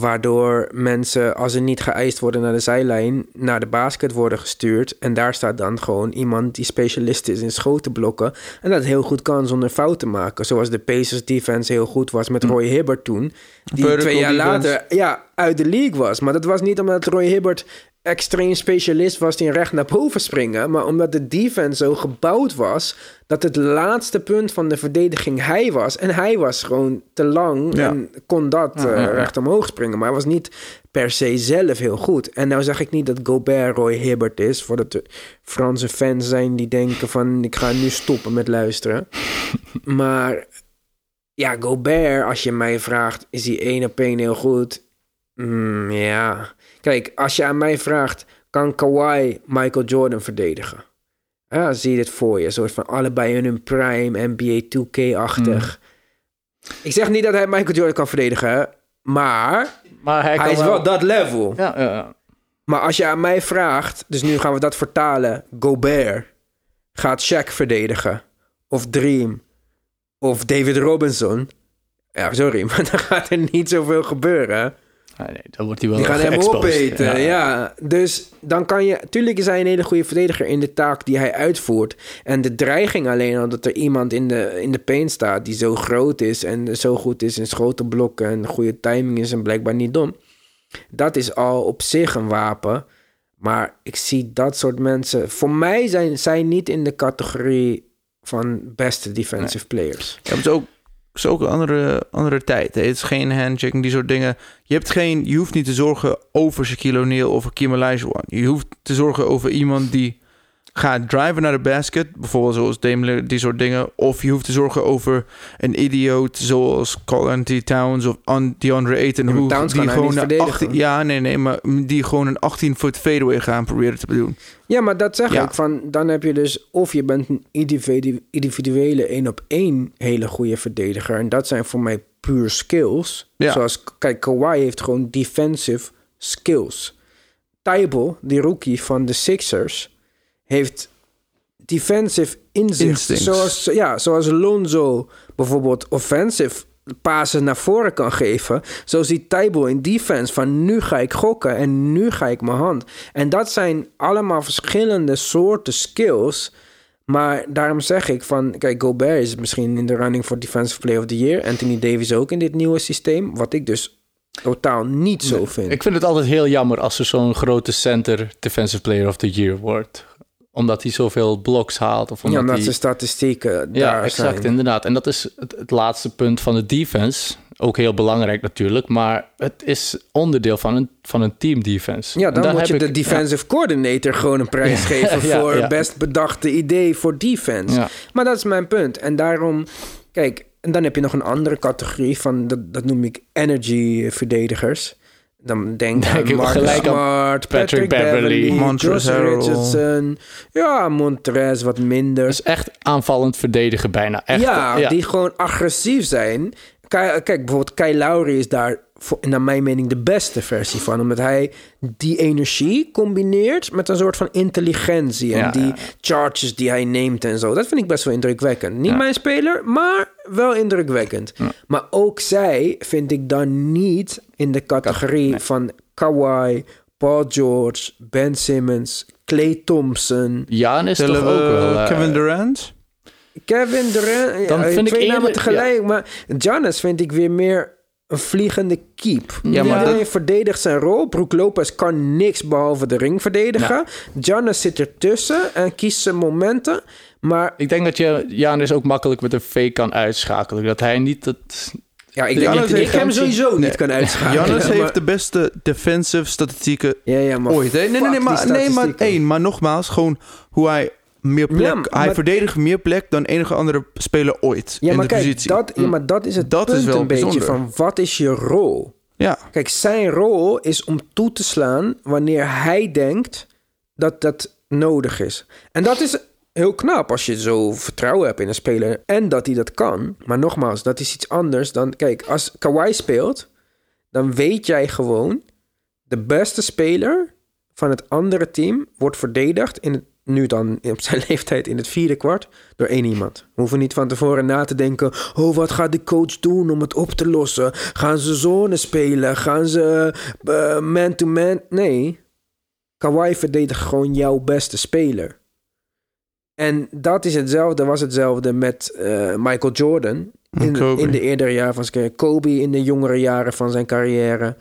waardoor mensen, als ze niet geëist worden naar de zijlijn... naar de basket worden gestuurd... en daar staat dan gewoon iemand die specialist is in schoten blokken... en dat heel goed kan zonder fout te maken. Zoals de Pacers defense heel goed was met Roy Hibbert toen... die Vertical twee jaar defense. later ja, uit de league was. Maar dat was niet omdat Roy Hibbert extreem specialist was die recht naar boven springen. Maar omdat de defense zo gebouwd was... dat het laatste punt van de verdediging hij was. En hij was gewoon te lang Ja. en kon dat eh, recht omhoog springen. Maar hij was niet per se zelf heel goed. En nou zeg ik niet dat Gobert Roy Hibbert is... voordat er Franse fans zijn die denken van... ik ga nu stoppen met luisteren. maar ja, Gobert, als je mij vraagt... is hij één op één heel goed? Mm, ja. Kijk, als je aan mij vraagt... kan Kawhi Michael Jordan verdedigen? Ja, zie je dit voor je. Een soort van allebei in hun prime, NBA 2K-achtig. Ik zeg niet dat hij Michael Jordan kan verdedigen, maar Maar hij, hij is wel dat level. Ja. Maar als je aan mij vraagt, dus nu gaan we dat vertalen. Gobert gaat Shaq verdedigen. Of Dream. Of David Robinson. Ja, sorry, maar dan gaat er niet zoveel gebeuren. Ah, nee, dan wordt hij wel Die gaan hem opeten, ja. Dus dan kan je... Tuurlijk is hij een hele goede verdediger in de taak die hij uitvoert. En de dreiging alleen al dat er iemand in de, in de paint staat... die zo groot is en zo goed is in schotenblokken... en goede timing is en blijkbaar niet dom. Dat is al op zich een wapen. Maar ik zie dat soort mensen... Voor mij zijn zij niet in de categorie van beste defensive players. Ja, maar het is ook, is ook een andere, andere tijd. hè. Het is geen handchecking, die soort dingen. Je, hebt geen, je hoeft niet te zorgen over Shaquille O'Neal of Hakeem Olajuwon. Je hoeft te zorgen over iemand die gaat driven naar de basket. Bijvoorbeeld zoals Lillard, die soort dingen. Of je hoeft te zorgen over een idioot zoals Carl Anthony Towns of An- DeAndre Ayton. Ja, maar hoe- Towns die gewoon niet een verdedigen. 18 Ja, nee, nee, maar die gewoon een 18-foot fadeaway gaan proberen te doen. Ja, maar dat zeg Ja. ik. Van, dan heb je dus of je bent een individu- individuele één op één hele goede verdediger. En dat zijn voor mij puur skills. Ja. Zoals, kijk, Kawhi heeft gewoon defensive skills. Tybal, die rookie van de Sixers, heeft defensive inzicht. Instincts. Zoals, ja, zoals Lonzo bijvoorbeeld offensive pasen naar voren kan geven. Zo ziet Tybal in defense van nu ga ik gokken en nu ga ik mijn hand. En dat zijn allemaal verschillende soorten skills. Maar daarom zeg ik van, kijk, Gobert is misschien in de running voor Defensive Player of the Year. Anthony Davis ook in dit nieuwe systeem. Wat ik dus totaal niet zo vind. Ik vind het altijd heel jammer als er zo'n grote center Defensive Player of the Year wordt. Omdat hij zoveel blocks haalt. Of ja, omdat de statistieken Ja, daar exact, zijn. inderdaad. En dat is het, het laatste punt van de defense. Ook heel belangrijk natuurlijk. Maar het is onderdeel van een, van een team defense. Ja, dan daar moet je de defensive coordinator gewoon een prijs Ja, geven voor best bedachte idee voor defense. Maar dat is mijn punt. En daarom, kijk, en dan heb je nog een andere categorie van, dat, dat noem ik energy verdedigers. Dan denk, Denk ik gelijk Smart, Patrick Beverley, Montrezl. Richardson. Ja, Montrez wat minder. Is echt aanvallend verdedigen bijna. Echt, ja, die gewoon agressief zijn. Kijk, bijvoorbeeld Kyle Lowry is daar naar mijn mening de beste versie van. Omdat hij die energie combineert met een soort van intelligentie. En Ja, die ja. charges die hij neemt en zo. Dat vind ik best wel indrukwekkend. Niet Ja. mijn speler, maar wel indrukwekkend. Maar ook zij vind ik dan niet in de categorie van Kawhi, Paul George, Ben Simmons, Clay Thompson... Jaan is toch ook we wel... eh, Kevin Durant? Kevin Durant, Dan ja, vind ik twee namen eerder- tegelijk. Maar Giannis vind ik weer meer een vliegende keep. Ja, maar Iedereen dat- verdedigt zijn rol. Brook Lopez kan niks behalve de ring verdedigen. Giannis zit ertussen en kiest zijn momenten. Maar Ik denk dat je Janis ook makkelijk met een fake kan uitschakelen. Dat hij niet het... ja, ik, De denk, Giannis ik, hem sowieso niet Nee. kan uitschakelen. Maar- heeft de beste defensive statistieken Ja, ja, maar ooit. hè? Nee, nee, nee, maar, nee, maar één. Maar nogmaals, gewoon hoe hij meer plek... Ja, maar- hij verdedigt meer plek dan enige andere speler ooit Ja, in maar de kijk, positie. dat, ja, maar dat is het Dat punt is wel een beetje van wat is je rol? Ja, Kijk, zijn rol is om toe te slaan wanneer hij denkt dat dat nodig is. En dat is heel knap als je zo vertrouwen hebt in een speler en dat hij dat kan. Maar nogmaals, dat is iets anders dan... Kijk, als Kawhi speelt, dan weet jij gewoon... de beste speler van het andere team wordt verdedigd... in het, nu dan op zijn leeftijd in het vierde kwart... door één iemand. We hoeven niet van tevoren na te denken... oh, wat gaat de coach doen om het op te lossen? Gaan ze zone spelen? Gaan ze eh, man-to-man? Nee. Kawhi verdedigt gewoon jouw beste speler. En dat is hetzelfde, was hetzelfde met eh, Michael Jordan. In, in de eerdere jaren van zijn carrière. Kobe in de jongere jaren van zijn carrière.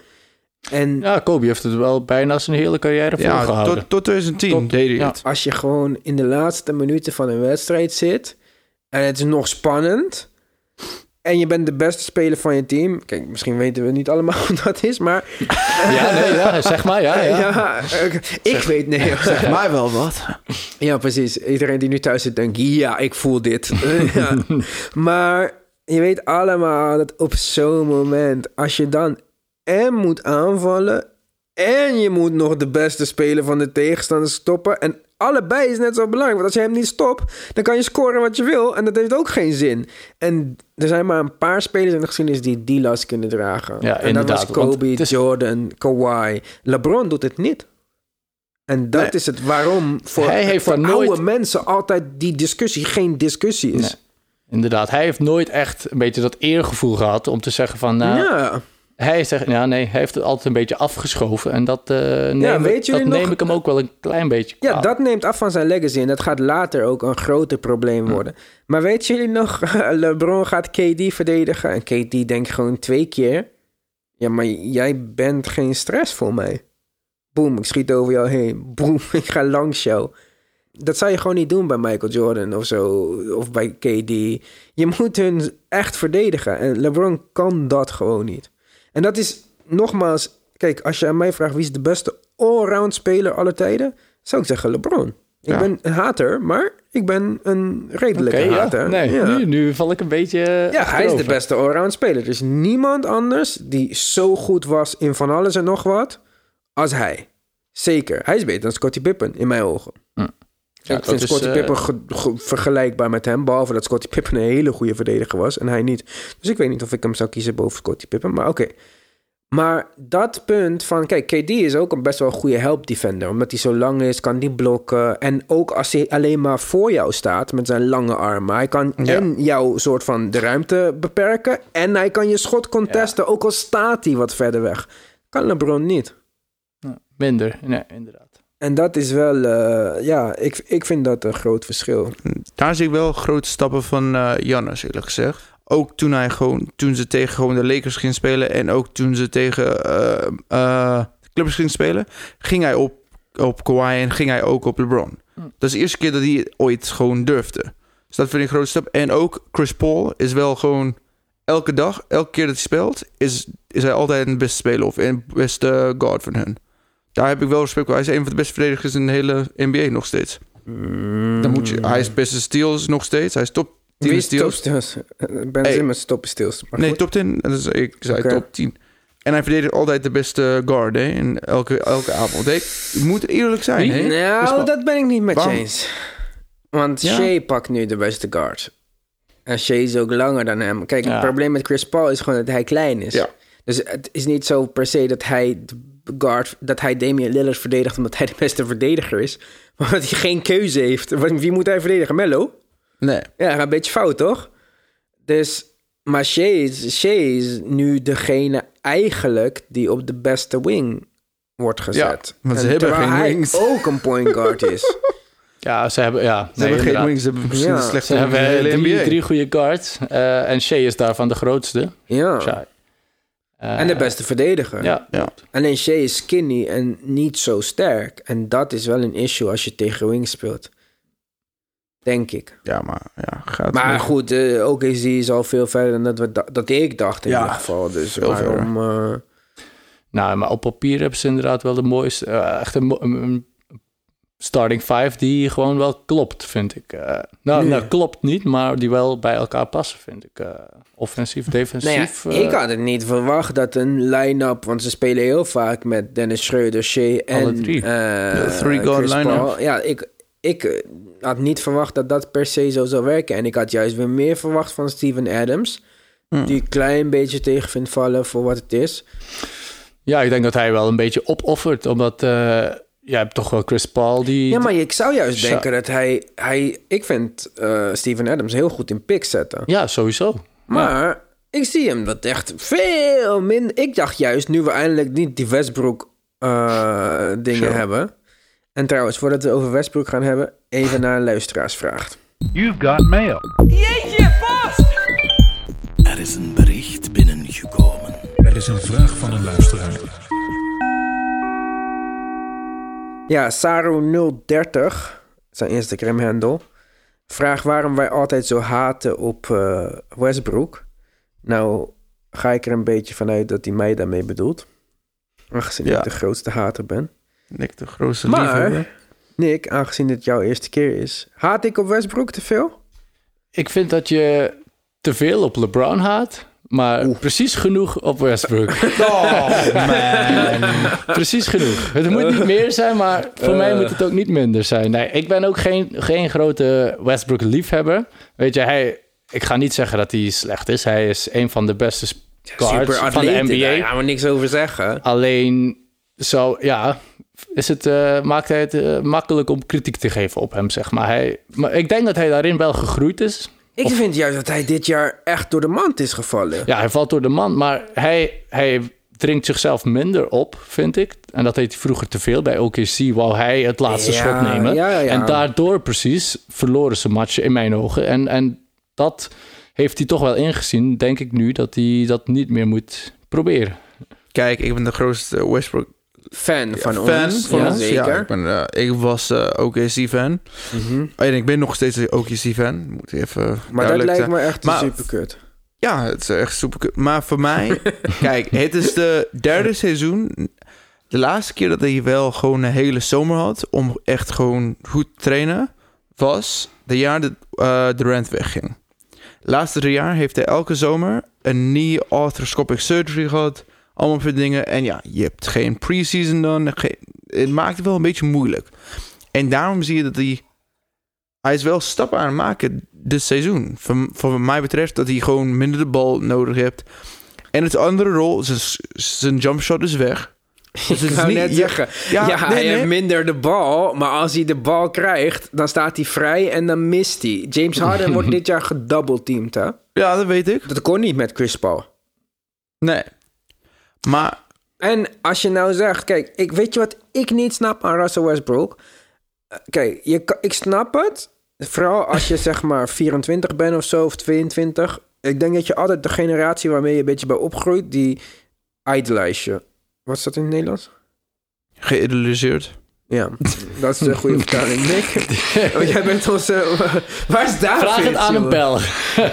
En Ja, Kobe heeft het wel bijna zijn hele carrière ja volgehouden. tot, tot 2010 Tot- deed hij ja. het. als je gewoon in de laatste minuten van een wedstrijd zit... en het is nog spannend... en je bent de beste speler van je team... Kijk, misschien weten we niet allemaal hoe dat is, maar... Ja, nee, ja, zeg maar, ja. ja. Ja, ik, ik weet nee. Zeg maar wel wat. Ja, precies. Iedereen die nu thuis zit denkt, ja, ik voel dit. ja. Maar je weet allemaal dat op zo'n moment, als je dan en moet aanvallen en je moet nog de beste speler van de tegenstander stoppen en allebei is net zo belangrijk, want als je hem niet stopt, dan kan je scoren wat je wil en dat heeft ook geen zin. En er zijn maar een paar spelers in de geschiedenis die die last kunnen dragen. Ja, en dat was Kobe, is- Jordan, Kawhi. LeBron doet het niet. En dat Nee. is het waarom voor, Hij heeft voor nooit- oude mensen altijd die discussie geen discussie is. Nee. Inderdaad, hij heeft nooit echt een beetje dat eergevoel gehad om te zeggen van... Nou, ja. Hij zegt, ja nee, hij heeft het altijd een beetje afgeschoven. En dat, eh neem, Ja, weet dat nog- neem ik hem ook wel een klein beetje ja, dat neemt af van zijn legacy. En dat gaat later ook een groter probleem worden. Maar weten jullie nog, LeBron gaat KD verdedigen. En KD denkt gewoon twee keer... Ja, maar jij bent geen stress voor mij. Boom, ik schiet over jou heen. Boom, ik ga langs jou. Dat zou je gewoon niet doen bij Michael Jordan of zo. Of bij KD. Je moet hun echt verdedigen. En LeBron kan dat gewoon niet. En dat is nogmaals... Kijk, als je aan mij vraagt wie is de beste allround speler aller tijden... zou ik zeggen LeBron. Ik Ja. ben een hater, maar ik ben een redelijke ja. hater. Nee, Ja. Nu, nu val ik een beetje Ja, hij is de beste allround speler. Er is niemand anders die zo goed was in van alles en nog wat als hij. Zeker. Hij is beter dan Scottie Pippen, in mijn ogen. Ja, ik vind is, Scottie eh, Pippen ge- ge- vergelijkbaar met hem. Behalve dat Scottie Pippen een hele goede verdediger was en hij niet. Dus ik weet niet of ik hem zou kiezen boven Scottie Pippen. Maar oké. Maar dat punt van... Kijk, KD is ook een best wel goede help defender. Omdat hij zo lang is, kan die blokken. En ook als hij alleen maar voor jou staat met zijn lange armen. Hij kan Ja. en jouw soort van de ruimte beperken. En hij kan je schot contesten, ook al staat hij wat verder weg. Kan LeBron niet. Minder, nee, inderdaad. En dat is wel... eh, ja, ik, ik vind dat een groot verschil. Daar zie ik wel grote stappen van eh Jannes, eerlijk gezegd. Ook toen, hij gewoon, toen ze tegen gewoon de Lakers ging spelen... en ook toen ze tegen eh eh, de Clippers ging spelen... ging hij op, op Kawhi en ging hij ook op LeBron. Dat is de eerste keer dat hij ooit gewoon durfde. Dus dat vind ik een grote stap. En ook Chris Paul is wel gewoon... elke dag, elke keer dat hij speelt... is, is hij altijd een beste speler of een beste guard van hun. Daar heb ik wel respect voor. Hij is een van de beste verdedigers in de hele NBA nog steeds. Dan moet je, hij is beste steals nog steeds. Hij is top 10 Wie is top steals. steals? Ben Hey. Simmons top steals. Maar Nee, goed. top 10. Dat is, ik zei top 10. En hij verdedigt altijd de beste guard, hè, in elke, elke avond. Ik moet eerlijk zijn, hè. Nou, dat ben ik niet met Waarom? je eens. Want Ja? Shea pakt nu de beste guard. En Shea is ook langer dan hem. Kijk, het probleem met Chris Paul is gewoon dat hij klein is. Ja. Dus het is niet zo per se dat hij de guard, dat hij Damian Lillard verdedigt omdat hij de beste verdediger is. Maar dat hij geen keuze heeft. Want Wie moet hij verdedigen? Mello? Nee. Ja, een beetje fout, toch? Dus, maar Shea is, Shea is nu degene eigenlijk die op de beste wing wordt gezet. want ze En hebben geen hij wings. ook een point guard is. Ja, ze hebben, ja, Ze nee, hebben geen wings, ze hebben misschien Ja. de Ze hebben drie, NBA. drie goede guards. eh, en Shea is daarvan de grootste. Ja. Eh, En de beste verdediger. Ja, Ja. Alleen Shea is skinny en niet zo sterk. En dat is wel een issue als je tegen wings speelt. Denk ik. ja, maar ja, gaat Maar mee. goed, eh OKC is al veel verder dan dat, we da- dat ik dacht in Ja, ieder geval. Dus veel waarom... eh, Nou, maar op papier hebben ze inderdaad wel de mooiste, eh, echt een, mo- een- een starting five die gewoon wel klopt, vind ik. Eh, nou, Nee. nou, klopt niet, maar die wel bij elkaar passen, vind ik. Eh, offensief, Nou ja, defensief. eh, ik had het niet verwacht dat een line-up... Want ze spelen heel vaak met Dennis Schreuder, Shea en... Alle drie. eh, De three-guard line-up. Ja, ik, ik eh, had niet verwacht dat dat per se zo zou werken. En ik had juist weer meer verwacht van Steven Adams... Hmm. Die een klein beetje tegen vindt vallen voor wat het is. Ja, ik denk dat hij wel een beetje opoffert, omdat je hebt toch wel Chris Paul die... Ja, maar ik zou juist denken dat hij... hij ik vind eh, Steven Adams heel goed in pick zetten. Ja, sowieso. Maar ik zie hem dat echt veel minder... Ik dacht juist, nu we eindelijk niet die Westbrook eh, dingen hebben... En trouwens, voordat we over Westbrook gaan hebben... even naar een luisteraarsvraag. You've got mail. Er is een bericht binnengekomen. Er is een vraag van een luisteraar. Ja, Saru030, zijn Instagram-handle... vraagt waarom wij altijd zo haten op eh, Westbrook. Nou, ga ik er een beetje vanuit dat hij mij daarmee bedoelt. Aangezien Ja. ik de grootste hater ben. Nick de grootste Maar-. Nick, aangezien dit jouw eerste keer is... haat ik op Westbrook te veel? Ik vind dat je te veel op LeBron haat, maar precies genoeg op Westbrook. Oh, man. precies genoeg. Het moet niet meer zijn, maar voor mij moet het ook niet minder zijn. Nee, ik ben ook geen, geen grote Westbrook-liefhebber. Weet je, hij, ik ga niet zeggen dat hij slecht is. Hij is een van de beste guards van de NBA. Daar gaan we niks over zeggen. Alleen zo, ja, is het, eh, maakt hij het eh, makkelijk om kritiek te geven op hem, zeg maar. Hij, maar ik denk dat hij daarin wel gegroeid is. Ik vind juist dat hij dit jaar echt door de mand is gevallen. Ja, hij valt door de man, maar hij, hij dringt zichzelf minder op, vind ik. En dat deed hij vroeger te veel. Bij OKC wou hij het laatste Ja, schot nemen. ja, ja, ja. En daardoor precies verloren ze matchen in mijn ogen. En, en dat heeft hij toch wel ingezien, denk ik nu, dat hij dat niet meer moet proberen. Kijk, ik ben de grootste Westbrook Fan van fan ons. van ja, ons. zeker. Ja, ik, ben, eh, ik was eh OKC-fan. Mhm. En ik ben nog steeds een OKC-fan. Moet even Maar dat lijkt zijn. me echt Maar- super kut. Ja, het is echt super kut. Maar voor mij... kijk, het is de derde seizoen. De laatste keer dat hij wel gewoon een hele zomer had... om echt gewoon goed te trainen... was de jaar dat eh Durant wegging. De laatste drie jaar heeft hij elke zomer... een knee arthroscopic surgery gehad. Allemaal voor dingen. En ja, je hebt geen preseason dan. Geen, het maakt het wel een beetje moeilijk. En daarom zie je dat hij... Hij is wel stappen aan het maken dit seizoen. Voor, voor mij betreft dat hij gewoon minder de bal nodig heeft. En het andere rol, zijn, zijn jumpshot is weg. Dus Ik is niet- net ja, zeggen, ja, ja, nee, hij nee. heeft minder de bal, maar als hij de bal krijgt, dan staat hij vrij en dan mist hij. James Harden wordt dit jaar gedoubleteamd, hè? Ja, dat weet ik. Dat kon niet met Chris Paul. Nee. Maar En als je nou zegt, kijk, ik weet je wat ik niet snap aan Russell Westbrook? Eh, Kijk, je, ik snap het. Vooral als je zeg maar 24 bent of zo, of 22. Ik denk dat je altijd de generatie waarmee je een beetje bij opgroeit, die idolize je. Wat is dat in het Nederlands? geïdealiseerd. Ja, dat is de goede vertaling. Nick, oh, jij bent onze... Waar is David? Vraag het aan een bel.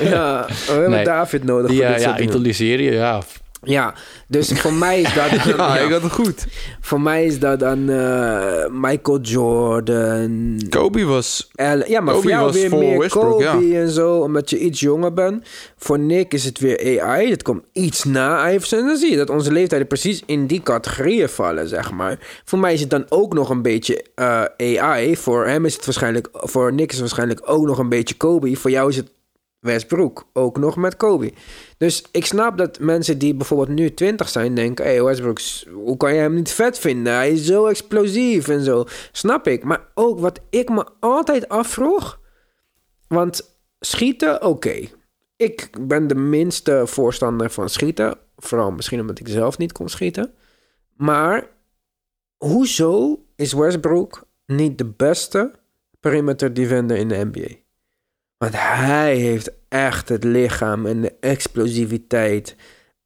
Ja, we hebben Nee. David nodig Die, voor eh, dit ja, soort dingen. idoliseren, ja. Ja, dus voor mij is dat... Ja, ik had het goed. Voor mij is dat dan eh, Michael Jordan. Kobe was... Ja, maar Kobe voor jou weer voor meer Westbrook, Kobe ja. en zo, omdat je iets jonger bent. Voor Nick is het weer AI. Het komt iets na Iverson. En dan zie je dat onze leeftijden precies in die categorieën vallen, zeg maar. Voor mij is het dan ook nog een beetje eh, AI. Voor hem is het waarschijnlijk... Voor Nick is het waarschijnlijk ook nog een beetje Kobe. Voor jou is het Westbrook. Ook nog met Kobe. Dus ik snap dat mensen die bijvoorbeeld nu 20 zijn denken: hey, Westbrook, hoe kan je hem niet vet vinden? Hij is zo explosief en zo. Snap ik. Maar ook wat ik me altijd afvroeg. Want schieten, oké. Ik ben de minste voorstander van schieten. Vooral misschien omdat ik zelf niet kon schieten. Maar hoezo is Westbrook niet de beste perimeter defender in de NBA? Want hij heeft echt het lichaam en de explosiviteit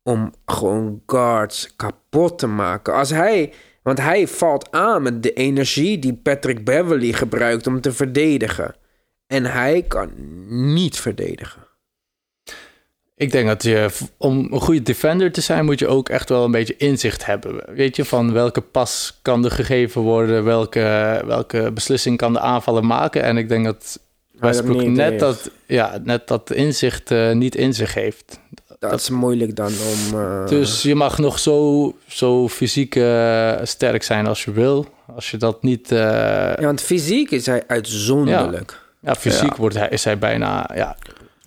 om gewoon guards kapot te maken. Als hij, want hij valt aan met de energie die Patrick Beverly gebruikt om te verdedigen. En hij kan niet verdedigen. Ik denk dat je, om een goede defender te zijn, moet je ook echt wel een beetje inzicht hebben. Weet je, van welke pas kan er gegeven worden, welke, welke beslissing kan de aanvaller maken. En ik denk dat Westbrook niet net heeft. dat, ja, net dat inzicht eh, niet in zich heeft. Dat, is moeilijk dan om... eh, Dus je mag nog zo, zo fysiek eh, sterk zijn als je wil. Als je dat niet... eh, Ja, want fysiek is hij uitzonderlijk. ja, fysiek Ja. Wordt hij, is hij bijna... Ja,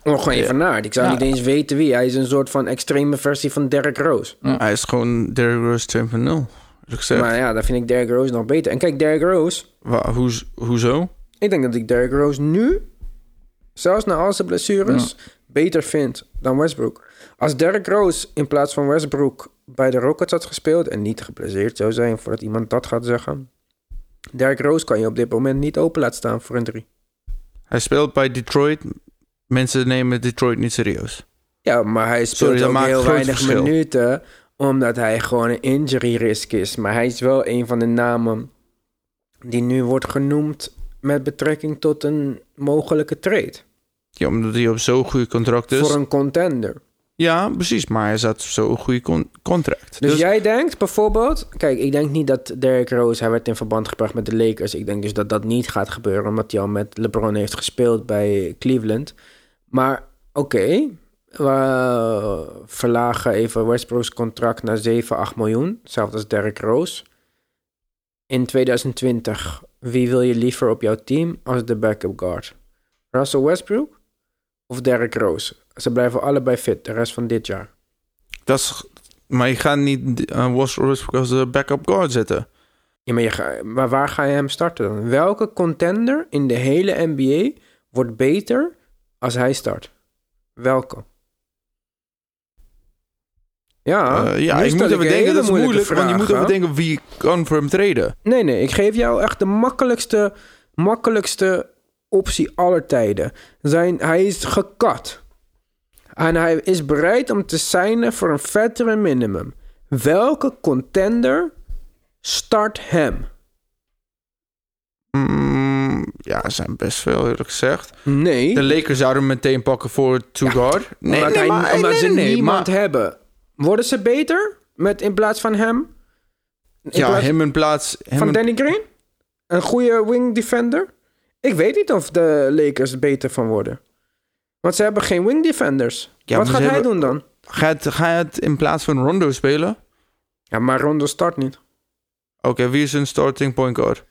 Nog even naar. Ik zou Ja. niet eens weten wie. Hij is een soort van extreme versie van Derrick Rose. Hij is gewoon Derrick Rose 2.0. eerlijk gezegd. Maar ja, dan vind ik Derrick Rose nog beter. En kijk, Derrick Rose... Wa- hoe, hoezo? Ik denk dat ik Derrick Rose nu, zelfs na al zijn blessures, beter vind dan Westbrook. Als Derrick Rose in plaats van Westbrook bij de Rockets had gespeeld en niet geblesseerd zou zijn voordat iemand dat gaat zeggen. Derrick Rose kan je op dit moment niet open laten staan voor een drie. Hij speelt bij Detroit. Mensen nemen Detroit niet serieus. Ja, maar hij speelt Sorry, ook heel weinig verschil. minuten omdat hij gewoon een injury risk is. Maar hij is wel een van de namen die nu wordt genoemd met betrekking tot een mogelijke trade. Ja, omdat hij op zo'n goede contract is. Voor een contender. Ja, precies. Maar hij zat op zo'n goede con- contract. Dus, jij denkt bijvoorbeeld... Kijk, ik denk niet dat Derrick Rose... Hij werd in verband gebracht met de Lakers. Ik denk dus dat dat niet gaat gebeuren... omdat hij al met LeBron heeft gespeeld bij Cleveland. Maar oké... we verlagen even Westbrook's contract naar 7, 8 miljoen. Hetzelfde als Derrick Rose. In 2020, wie wil je liever op jouw team als de backup guard? Russell Westbrook of Derrick Rose? Ze blijven allebei fit de rest van dit jaar. Dat is, maar je gaat niet uh, Westbrook als de backup guard zetten. Ja, maar, je ga- maar waar ga je hem starten dan? Welke contender in de hele NBA wordt beter als hij start? Welke? Ja, Eh, ja, ik moet even denken. Dat is moeilijk. Want je moet even denken wie kan voor hem treden. Nee, nee, ik geef jou echt de makkelijkste, makkelijkste optie aller tijden. Zijn, hij is gekat. En hij is bereid om te signen voor een vettere minimum. Welke contender start hem? Mm, ja, er zijn best veel, eerlijk gezegd. Nee. De Lakers zouden hem meteen pakken voor two guard. Nee, nee, hij, maar- omdat nee, ze niemand maar- hebben. Worden ze beter met, in plaats van hem? In Ja, plaats hem in plaats... Hem van Danny Green? Een goede wing defender? Ik weet niet of de Lakers er beter van worden. Want ze hebben geen wing defenders. Ja, Wat gaat hij hebben- doen dan? Ga je, het, ga je het in plaats van Rondo spelen? Ja, maar Rondo start niet. Oké, wie is een starting point guard?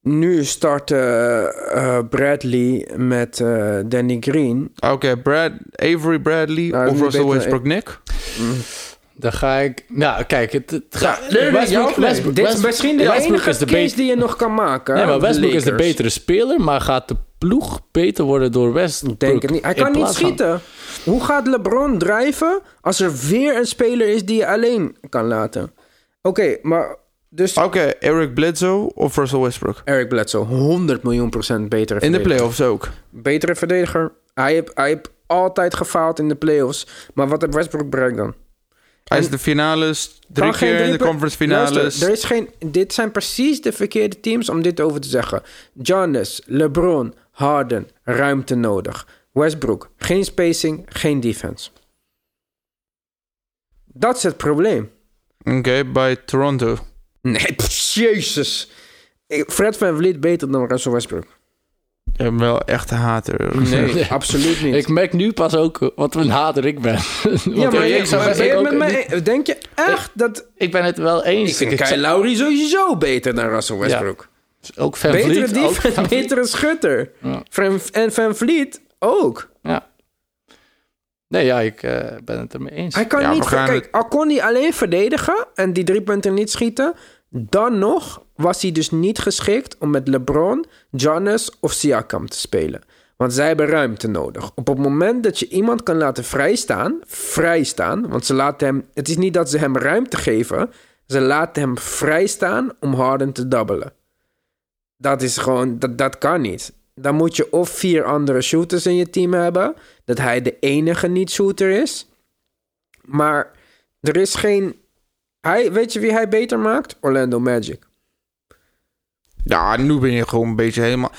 Nu start eh, Bradley met eh, Danny Green. Oké, Brad, Avery Bradley Nou, of Russell Westbrook Nick? Dan ga ik... Ja, kijk, het, het gaat... Nee, nee, Westbrook- misschien de Westbrook enige is de case die je nog kan maken. Nee, maar Westbrook is de betere speler, maar gaat de ploeg beter worden door Westbrook? Ik denk het niet. Hij kan niet van- schieten. Hoe gaat LeBron drijven als er weer een speler is die je alleen kan laten? Oké, maar dus Oké, Eric Bledsoe of Russell Westbrook? Eric Bledsoe, 100 miljoen procent betere In de playoffs ook. Betere verdediger. Hij heeft, hij heeft altijd gefaald in de playoffs. Maar wat heeft Westbrook bereikt dan? Hij is de finales, drie keer in de conference finales. Luister, er is geen, dit zijn precies de verkeerde teams om dit over te zeggen. Giannis, LeBron, Harden, ruimte nodig. Westbrook, geen spacing, geen defense. Dat is het probleem. Oké, bij Toronto. Nee, pff, jezus. Fred Van Vliet beter dan Russell Westbrook. Je bent wel echt een hater. Nee, absoluut niet. Ik merk nu pas ook wat een hater ik ben. Ja, maar, ik, zou ben je met mij, denk je echt dat... ik ben het wel eens. Ik vind Ik Kyle Lowry sowieso beter dan Russell Westbrook. ook Van betere Vliet. ook defense, Van Vliet. betere schutter. Ja. Van, en Van Vliet ook. Ja. Nee, ja, ik eh, ben het ermee eens. Hij kan Ja, niet... Kijk, het- al kon hij alleen verdedigen en die drie punten niet schieten... dan nog was hij dus niet geschikt om met LeBron, Giannis of Siakam te spelen. Want zij hebben ruimte nodig. Op het moment dat je iemand kan laten vrijstaan... vrijstaan, want ze laten hem... Het is niet dat ze hem ruimte geven... ze laten hem vrijstaan om Harden te dubbelen. Dat is gewoon... Dat, dat kan niet. Dan moet je of vier andere shooters in je team hebben... dat hij de enige niet-shooter is... Maar er is geen. Hij, weet je wie hij beter maakt? Orlando Magic. Ja, nu ben je gewoon een beetje helemaal...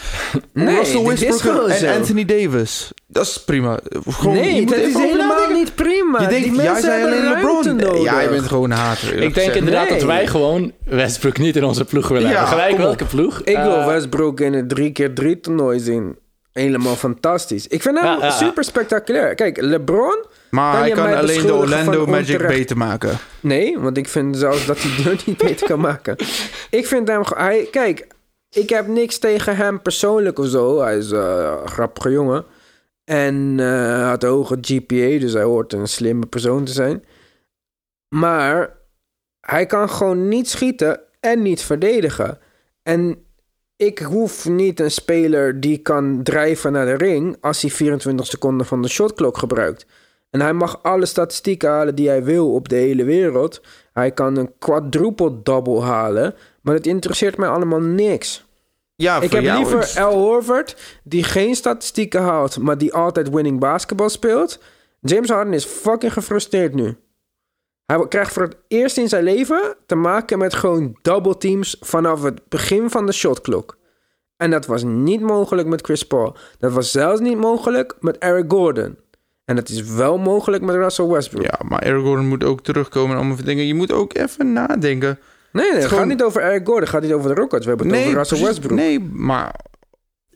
Nee, Russell Westbrook en zo. Anthony Davis. Dat is prima. Gewoon, nee, dat is helemaal niet prima. Je Die jij mensen zei alleen LeBron. Nodig. Ja, je bent gewoon een hater. ik denk gezegd. inderdaad Nee. dat wij gewoon Westbrook niet in onze ploeg willen Ja, hebben. Gelijk welke ploeg. Ik wil Eh, Westbrook in het 3x3 toernooi zien. Helemaal fantastisch. Ik vind hem Ja, ja, ja. super spectaculair. Kijk, LeBron. Maar Kan hij je kan alleen de Orlando Magic onterecht? beter maken. Nee, want ik vind zelfs dat hij deur niet beter kan maken. Ik vind hem. Hij, kijk, ik heb niks tegen hem persoonlijk of zo. Hij is eh, een grappige jongen. En eh, had een hoge GPA, dus hij hoort een slimme persoon te zijn. Maar hij kan gewoon niet schieten en niet verdedigen. En ik hoef niet een speler die kan drijven naar de ring als hij 24 seconden van de shotklok gebruikt. En hij mag alle statistieken halen die hij wil op de hele wereld. Hij kan een quadruple double halen, maar het interesseert mij allemaal niks. Ja, Ik heb jou liever is- Al Horford, die geen statistieken haalt, maar die altijd winning basketbal speelt. James Harden is fucking gefrustreerd nu. Hij krijgt voor het eerst in zijn leven te maken met gewoon double teams vanaf het begin van de shotklok. En dat was niet mogelijk met Chris Paul. Dat was zelfs niet mogelijk met Eric Gordon. En dat is wel mogelijk met Russell Westbrook. Ja, maar Eric Gordon moet ook terugkomen en allemaal dingen. Je moet ook even nadenken. Nee, nee, het gewoon- gaat niet over Eric Gordon, het gaat niet over de Rockets. We hebben het over Russell precies. Westbrook. Nee, maar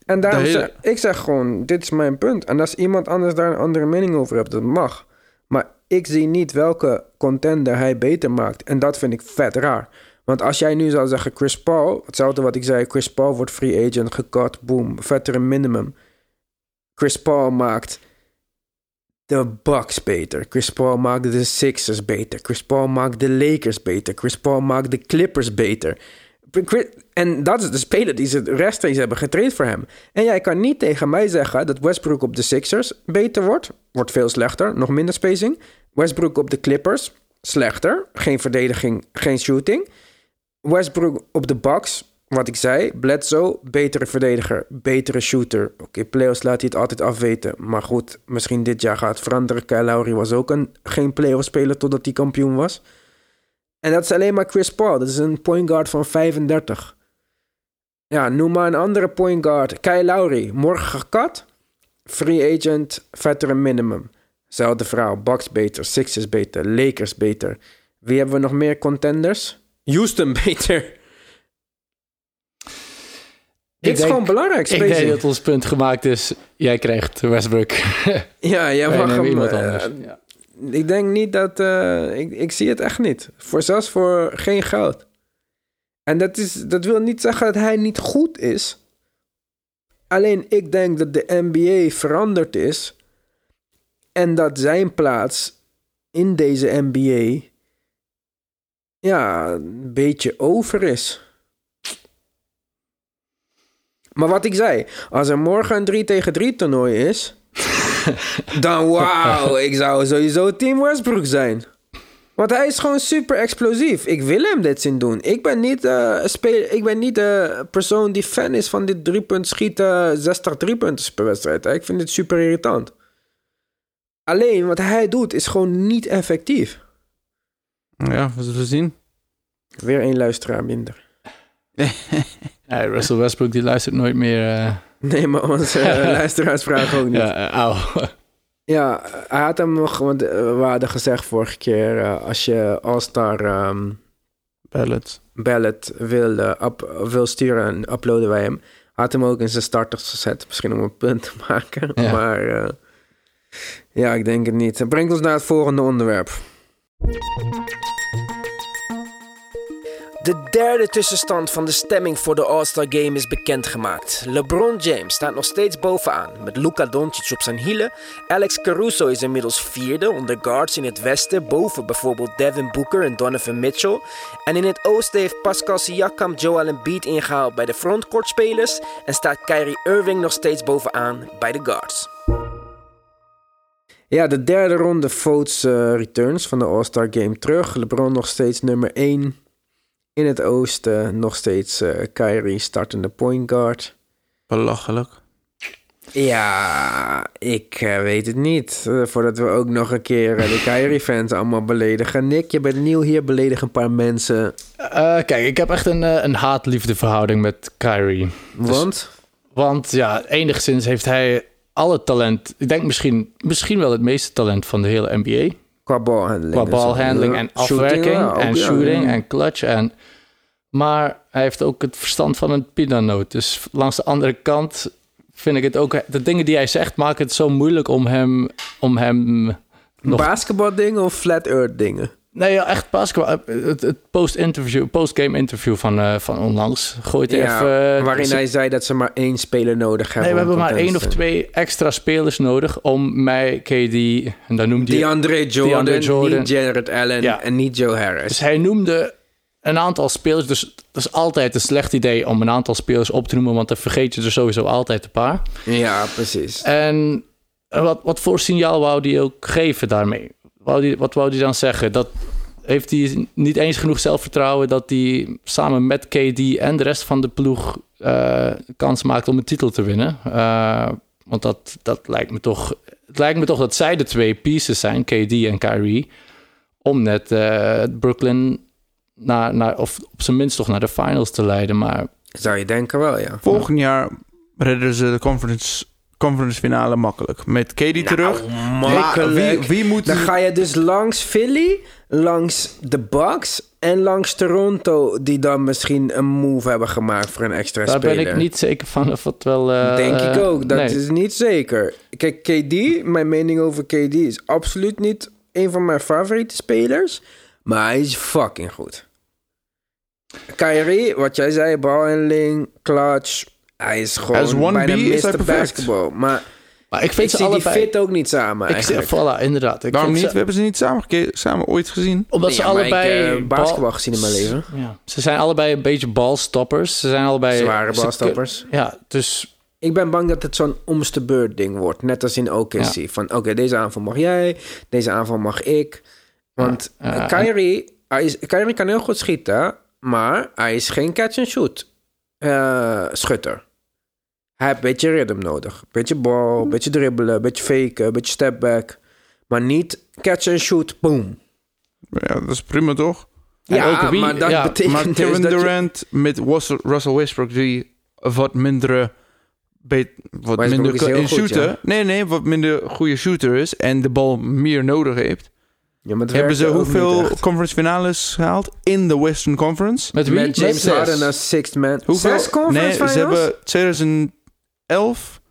En daarom hele- zeg ik zeg gewoon, dit is mijn punt. En als iemand anders daar een andere mening over hebt, dat mag. Maar ik zie niet welke contender hij beter maakt. En dat vind ik vet raar. Want als jij nu zou zeggen Chris Paul, hetzelfde wat ik zei, Chris Paul wordt free agent, gecut, boom, veteran minimum. Chris Paul maakt de Bucks beter. Chris Paul maakt de Sixers beter. Chris Paul maakt de Lakers beter. Chris Paul maakt de Clippers beter. En dat is de speler die ze rechtstreeks hebben getraind voor hem. En jij kan niet tegen mij zeggen dat Westbrook op de Sixers beter wordt. Wordt veel slechter, nog minder spacing. Westbrook op de Clippers, slechter. Geen verdediging, geen shooting. Westbrook op de Bucks, wat ik zei. Bledsoe, betere verdediger, betere shooter. Oké, playoffs laat hij het altijd afweten. Maar goed, misschien dit jaar gaat het veranderen. Kyle Lowry was ook een, geen playoff speler totdat hij kampioen was. En dat is alleen maar Chris Paul. Dat is een point guard van 35. Ja, noem maar een andere point guard. Kyle Lowry, morgen gekat. Free agent, veteran minimum. Zelfde verhaal. Bucks beter, Sixers beter, Lakers beter. Wie hebben we nog meer contenders? Houston beter. Dit is denk- gewoon belangrijk, Ik denk dat ons punt gemaakt is. Jij krijgt Westbrook. Ja, jij mag hem... iemand eh, anders. Ja. Ik denk niet dat... eh, ik, ik zie het echt niet. Voor, zelfs voor geen geld. En dat, is, dat wil niet zeggen dat hij niet goed is. Alleen ik denk dat de NBA veranderd is. En dat zijn plaats in deze NBA... Ja, een beetje over is. Maar wat ik zei, als er morgen een 3 tegen 3 toernooi is, dan wauw, ik zou sowieso Team Westbrook zijn. Want hij is gewoon super explosief. Ik wil hem dit zien doen. Ik ben niet, eh, een speler, ik ben niet de persoon die fan is van dit driepunt schieten, 60 driepunten per wedstrijd. Ik vind dit super irritant. Alleen wat hij doet is gewoon niet effectief. ja, we zullen zien. Weer één luisteraar minder. Russell Westbrook die luistert nooit meer. eh, Nee, maar onze eh, luisteraars vragen ook niet. ja, eh, auw. Ja, hij had hem nog, want we hadden gezegd vorige keer, als je All-Star ehm, Ballot. ballot wil, up- wil sturen, en uploaden wij hem. Had hem ook in zijn starters gezet, misschien om een punt te maken. Ja. Maar ja, ik denk het niet. Brengt ons naar het volgende onderwerp. De derde tussenstand van de stemming voor de All-Star Game is bekendgemaakt. LeBron James staat nog steeds bovenaan, met Luka Doncic op zijn hielen. Alex Caruso is inmiddels vierde onder guards in het westen, boven bijvoorbeeld Devin Booker en Donovan Mitchell. En in het oosten heeft Pascal Siakam Joel Embiid ingehaald bij de frontcourtspelers en staat Kyrie Irving nog steeds bovenaan bij de guards. Ja, de derde ronde votes eh, returns van de All-Star Game terug. LeBron nog steeds nummer 1. In het oosten nog steeds eh Kyrie startende point guard. Belachelijk. Ja, ik eh, weet het niet. Eh, voordat we ook nog een keer de Kyrie-fans allemaal beledigen. Nick, je bent nieuw hier, beledig een paar mensen. Eh, kijk, ik heb echt een, een haat-liefde verhouding met Kyrie. Want? Want ja, enigszins heeft hij alle talent. Ik denk misschien, misschien wel het meeste talent van de hele NBA. Qua balhandling. Qua en balhandling shooting, afwerking ja, ook, en ja. shooting en clutch. En, maar hij heeft ook het verstand van een pinanoot. Dus langs de andere kant vind ik het ook... De dingen die hij zegt maken het zo moeilijk om hem... Om hem nog Basketbaldingen of flat earth dingen? Nee, ja, echt basketbal. Het, het post-interview, post-game interview van, eh, van onlangs. Gooit Ja, even... eh, waarin ze- hij zei dat ze maar één speler nodig hebben. Nee, we hebben maar één of twee extra spelers nodig om mij KD... En dan noemde hij... DeAndre Jordan, DeAndre Jordan. niet Jared Allen Ja. en niet Joe Harris. Dus hij noemde een aantal spelers. Dus dat is altijd een slecht idee om een aantal spelers op te noemen... want dan vergeet je er sowieso altijd een paar. Ja, precies. En wat, wat voor signaal wou hij ook geven daarmee? Wou die, wat wou hij dan zeggen? Dat heeft hij niet eens genoeg zelfvertrouwen dat hij samen met KD en de rest van de ploeg eh, kans maakt om een titel te winnen. Eh, want dat, dat lijkt me toch. Het lijkt me toch dat zij de twee pieces zijn, KD en Kyrie, om net eh, Brooklyn naar, naar, of op zijn minst toch naar de finals te leiden. Maar Zou je denken wel, ja. Volgend jaar redden ze de conference, conference finale makkelijk. Met KD terug. Maar makkelijk. wie, wie moet... Dan ga je dus langs Philly, langs de Bucks en langs Toronto... die dan misschien een move hebben gemaakt voor een extra daar speler. ben ik niet zeker van of het wel. eh, Denk ik ook. Dat nee. is niet zeker. Kijk, KD, mijn mening over KD is absoluut niet een van mijn favoriete spelers. Maar hij is fucking goed. Kyrie, wat jij zei, balhandling, clutch. Hij is gewoon As one bijna B is hij Mr. perfect. Basketball. Maar Maar ik ik vind ze zie die allebei. fit ook niet samen ik zie, eigenlijk. voilà, inderdaad. Ik Waarom niet? ze- We hebben ze niet samen, samen ooit gezien. Omdat ze Ja, maar ik, allebei. eh, basketbal gezien in mijn leven. Ja, ze zijn allebei een beetje balstoppers. Ze zijn allebei. Zware ze- balstoppers. Ja, dus. Ik ben bang dat het zo'n omste beurt ding wordt. Net als in OKC. Van oké, deze aanval mag jij. Deze aanval mag ik. Want Ja, ja, Kyrie, hij is, Kyrie kan heel goed schieten. Maar hij is geen catch-and-shoot eh, schutter. Hij heeft een beetje rhythm nodig. Beetje bal, beetje dribbelen, beetje faken, beetje stepback. Maar niet catch-and-shoot, boom. Ja, dat is prima toch? En Ja, ook wie- maar dat ja, betekent Maar dus Kevin dat je- Durant met Russell Russell Westbrook... die wat mindere... bet- wat Westbrook minder is heel in goed, shooten. ja. Nee, nee, wat minder goede shooter is... en de bal meer nodig heeft... Ja, hebben ze hoeveel conference finales gehaald... in de Western Conference? Met wie? Met James. Harden als sixth man. Hoeveel? Zes conference nee, finals? ze hebben 2011,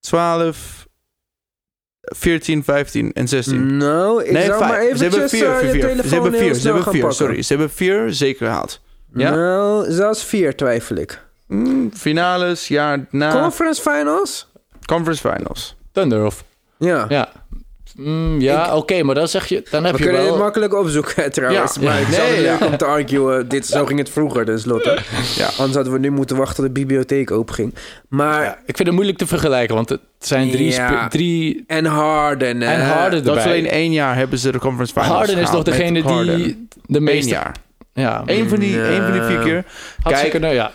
12, 14, 15 en 16. Nou, ik nee, zou vijf. maar eventjes ze hebben vier, eh, vier, vier. Ze hebben vier, ze hebben vier, sorry. Ze hebben vier zeker gehaald. Ja? Nou, zelfs vier twijfel ik. Mm, finales, jaar na Conference finals? conference finals. Thunder of. Ja. Ja. Mm, ja, oké, maar dan zeg je. Dan heb We je kunnen wel. dit makkelijk opzoeken trouwens. Ja. Maar ik Nee, zou het leuk ja. om te arguen. Dit, zo ging het vroeger tenslotte. Ja. Anders hadden we nu moeten wachten tot de bibliotheek openging. Maar... Ja, ik vind het moeilijk te vergelijken, want het zijn drie. Drie En Harden. en Harden Dat is alleen één jaar hebben ze de conference finals Harden is toch degene die de meeste. jaar. Ja, Eén van, die, Ja. één van die vier keer. had ze Kijk, kunnen, ja.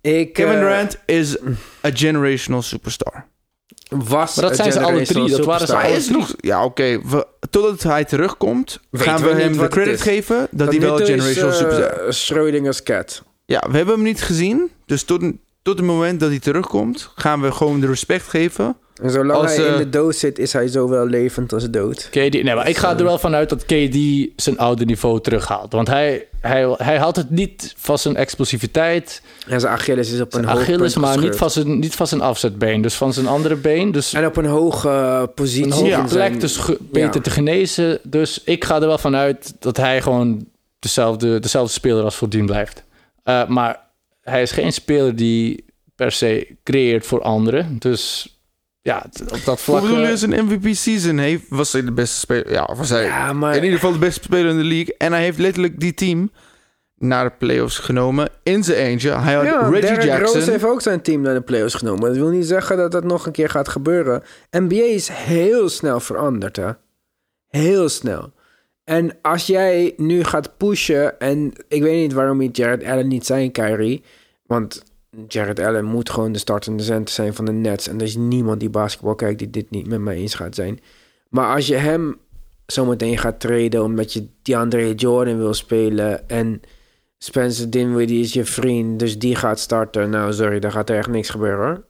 Ik, Kevin eh, Durant is a generational superstar. Was Maar dat zijn ze alle drie, dat waren ze superstar. Hij alle is nog... Ja, oké. Totdat hij terugkomt, Weten gaan we hem de credit is. geven... dat, hij wel is, generational superstar Schrodinger's cat. Ja, we hebben hem niet gezien. Dus tot, tot het moment dat hij terugkomt, gaan we gewoon de respect geven En zolang Als, hij in eh, de dood zit, is hij zowel levend als dood. KD, nee, maar ik ga er wel vanuit dat KD zijn oude niveau terughaalt. Want hij, hij, hij haalt het niet van zijn explosiviteit. En zijn Achilles is op een Zijn hoog Achilles, maar niet van, zijn, niet van zijn afzetbeen. Dus van zijn andere been. Dus En op een hoge eh, positie. een hoge in plek, zijn- dus ge- beter Ja. te genezen. Dus ik ga er wel vanuit dat hij gewoon dezelfde, dezelfde speler als voordien blijft. Eh, maar hij is geen speler die per se creëert voor anderen. Dus ja, op dat Hoe vlak... bedoel je, eh, zijn MVP-season heeft, was hij de beste speler? Ja, was hij Ja, maar- in ieder geval de beste speler in de league. En hij heeft letterlijk die team naar de playoffs genomen in zijn eentje. Hij had Ja, Reggie Derrick Jackson. Rose heeft ook zijn team naar de playoffs genomen. Dat wil niet zeggen dat dat nog een keer gaat gebeuren. NBA is heel snel veranderd, hè. Heel snel. En als jij nu gaat pushen... en ik weet niet waarom je Jared Allen niet zijn, Kyrie... want Jared Allen moet gewoon de startende center zijn van de Nets... en er is niemand die basketbal kijkt die dit niet met mij eens gaat zijn. Maar als je hem zometeen gaat treden... omdat je DeAndre Jordan wil spelen... en Spencer Dinwiddie is je vriend, dus die gaat starten. Nou, sorry, daar gaat er echt niks gebeuren hoor.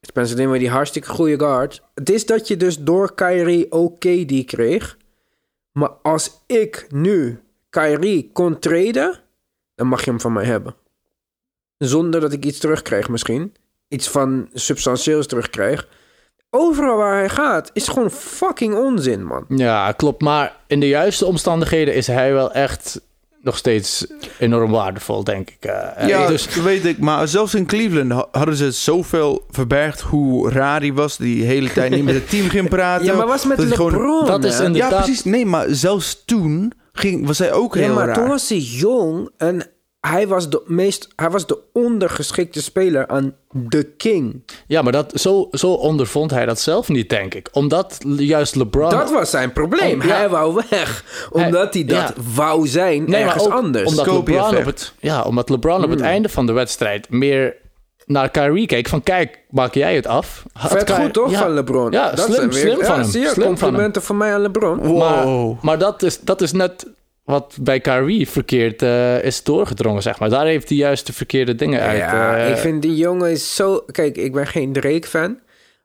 Spencer Dinwiddie, hartstikke goede guard. Het is dat je dus door Kyrie ook KD kreeg. Maar als ik nu Kyrie kon traden, dan mag je hem van mij hebben. Zonder dat ik iets terugkrijg misschien. Iets van substantieels terugkrijg. Overal waar hij gaat, is gewoon fucking onzin, man. Ja, klopt. Maar in de juiste omstandigheden is hij wel echt nog steeds enorm waardevol, denk ik. Eh, Ja, dus dat weet ik. Maar zelfs in Cleveland ha- hadden ze zoveel verbergd hoe raar hij was. Die hele tijd niet met het team ging praten. Ja, maar was met Dat gewoon- LeBron, dat is een- Ja, inderdaad- precies. Nee, maar zelfs toen ging, was hij ook heel Ja, maar raar. toen was hij jong en hij was de meest, hij was de ondergeschikte speler aan de king. ja, maar dat, zo, zo ondervond hij dat zelf niet, denk ik. Omdat juist LeBron... Dat was zijn probleem. Oh, ja. Hij wou weg, omdat hij dat ja. wou zijn Nee, ergens ook anders. Omdat Kobe LeBron, op het, ja, omdat LeBron op het einde van de wedstrijd meer naar Kyrie keek. Van kijk, maak jij het af? Had Vet Kyrie- goed toch ja, van LeBron? Ja, Dat slim, weer- slim ja, van hem. Zie je, slim van hem. complimenten van mij aan LeBron. Wow. Maar, maar dat, is, dat is net wat bij Kyrie verkeerd eh, is doorgedrongen, zeg maar. Daar heeft hij juist de verkeerde dingen uit. ja, eh, ik vind die jongen is zo... Kijk, ik ben geen Drake-fan.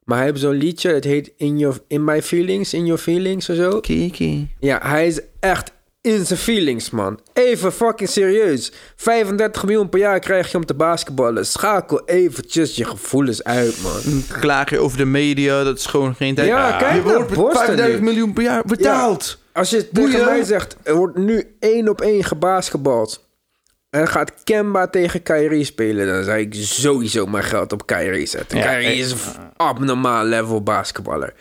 Maar hij heeft zo'n liedje, het heet In, your, in My Feelings, In Your Feelings of zo. Kiki. Ja, hij is echt in zijn feelings, man. Even fucking serieus. 35 miljoen per jaar krijg je om te basketballen. Schakel eventjes je gevoelens uit, man. Klaag je over de media, dat is gewoon geen tijd. Ja, kijk je wordt Boston 35 nu. miljoen per jaar betaald. Als je Boeien. tegen mij zegt, er wordt nu één op één gebasketbald... en gaat Kemba tegen Kyrie spelen... dan zou ik sowieso mijn geld op Kyrie zetten. Ja, Kyrie ik- is een abnormaal level basketballer.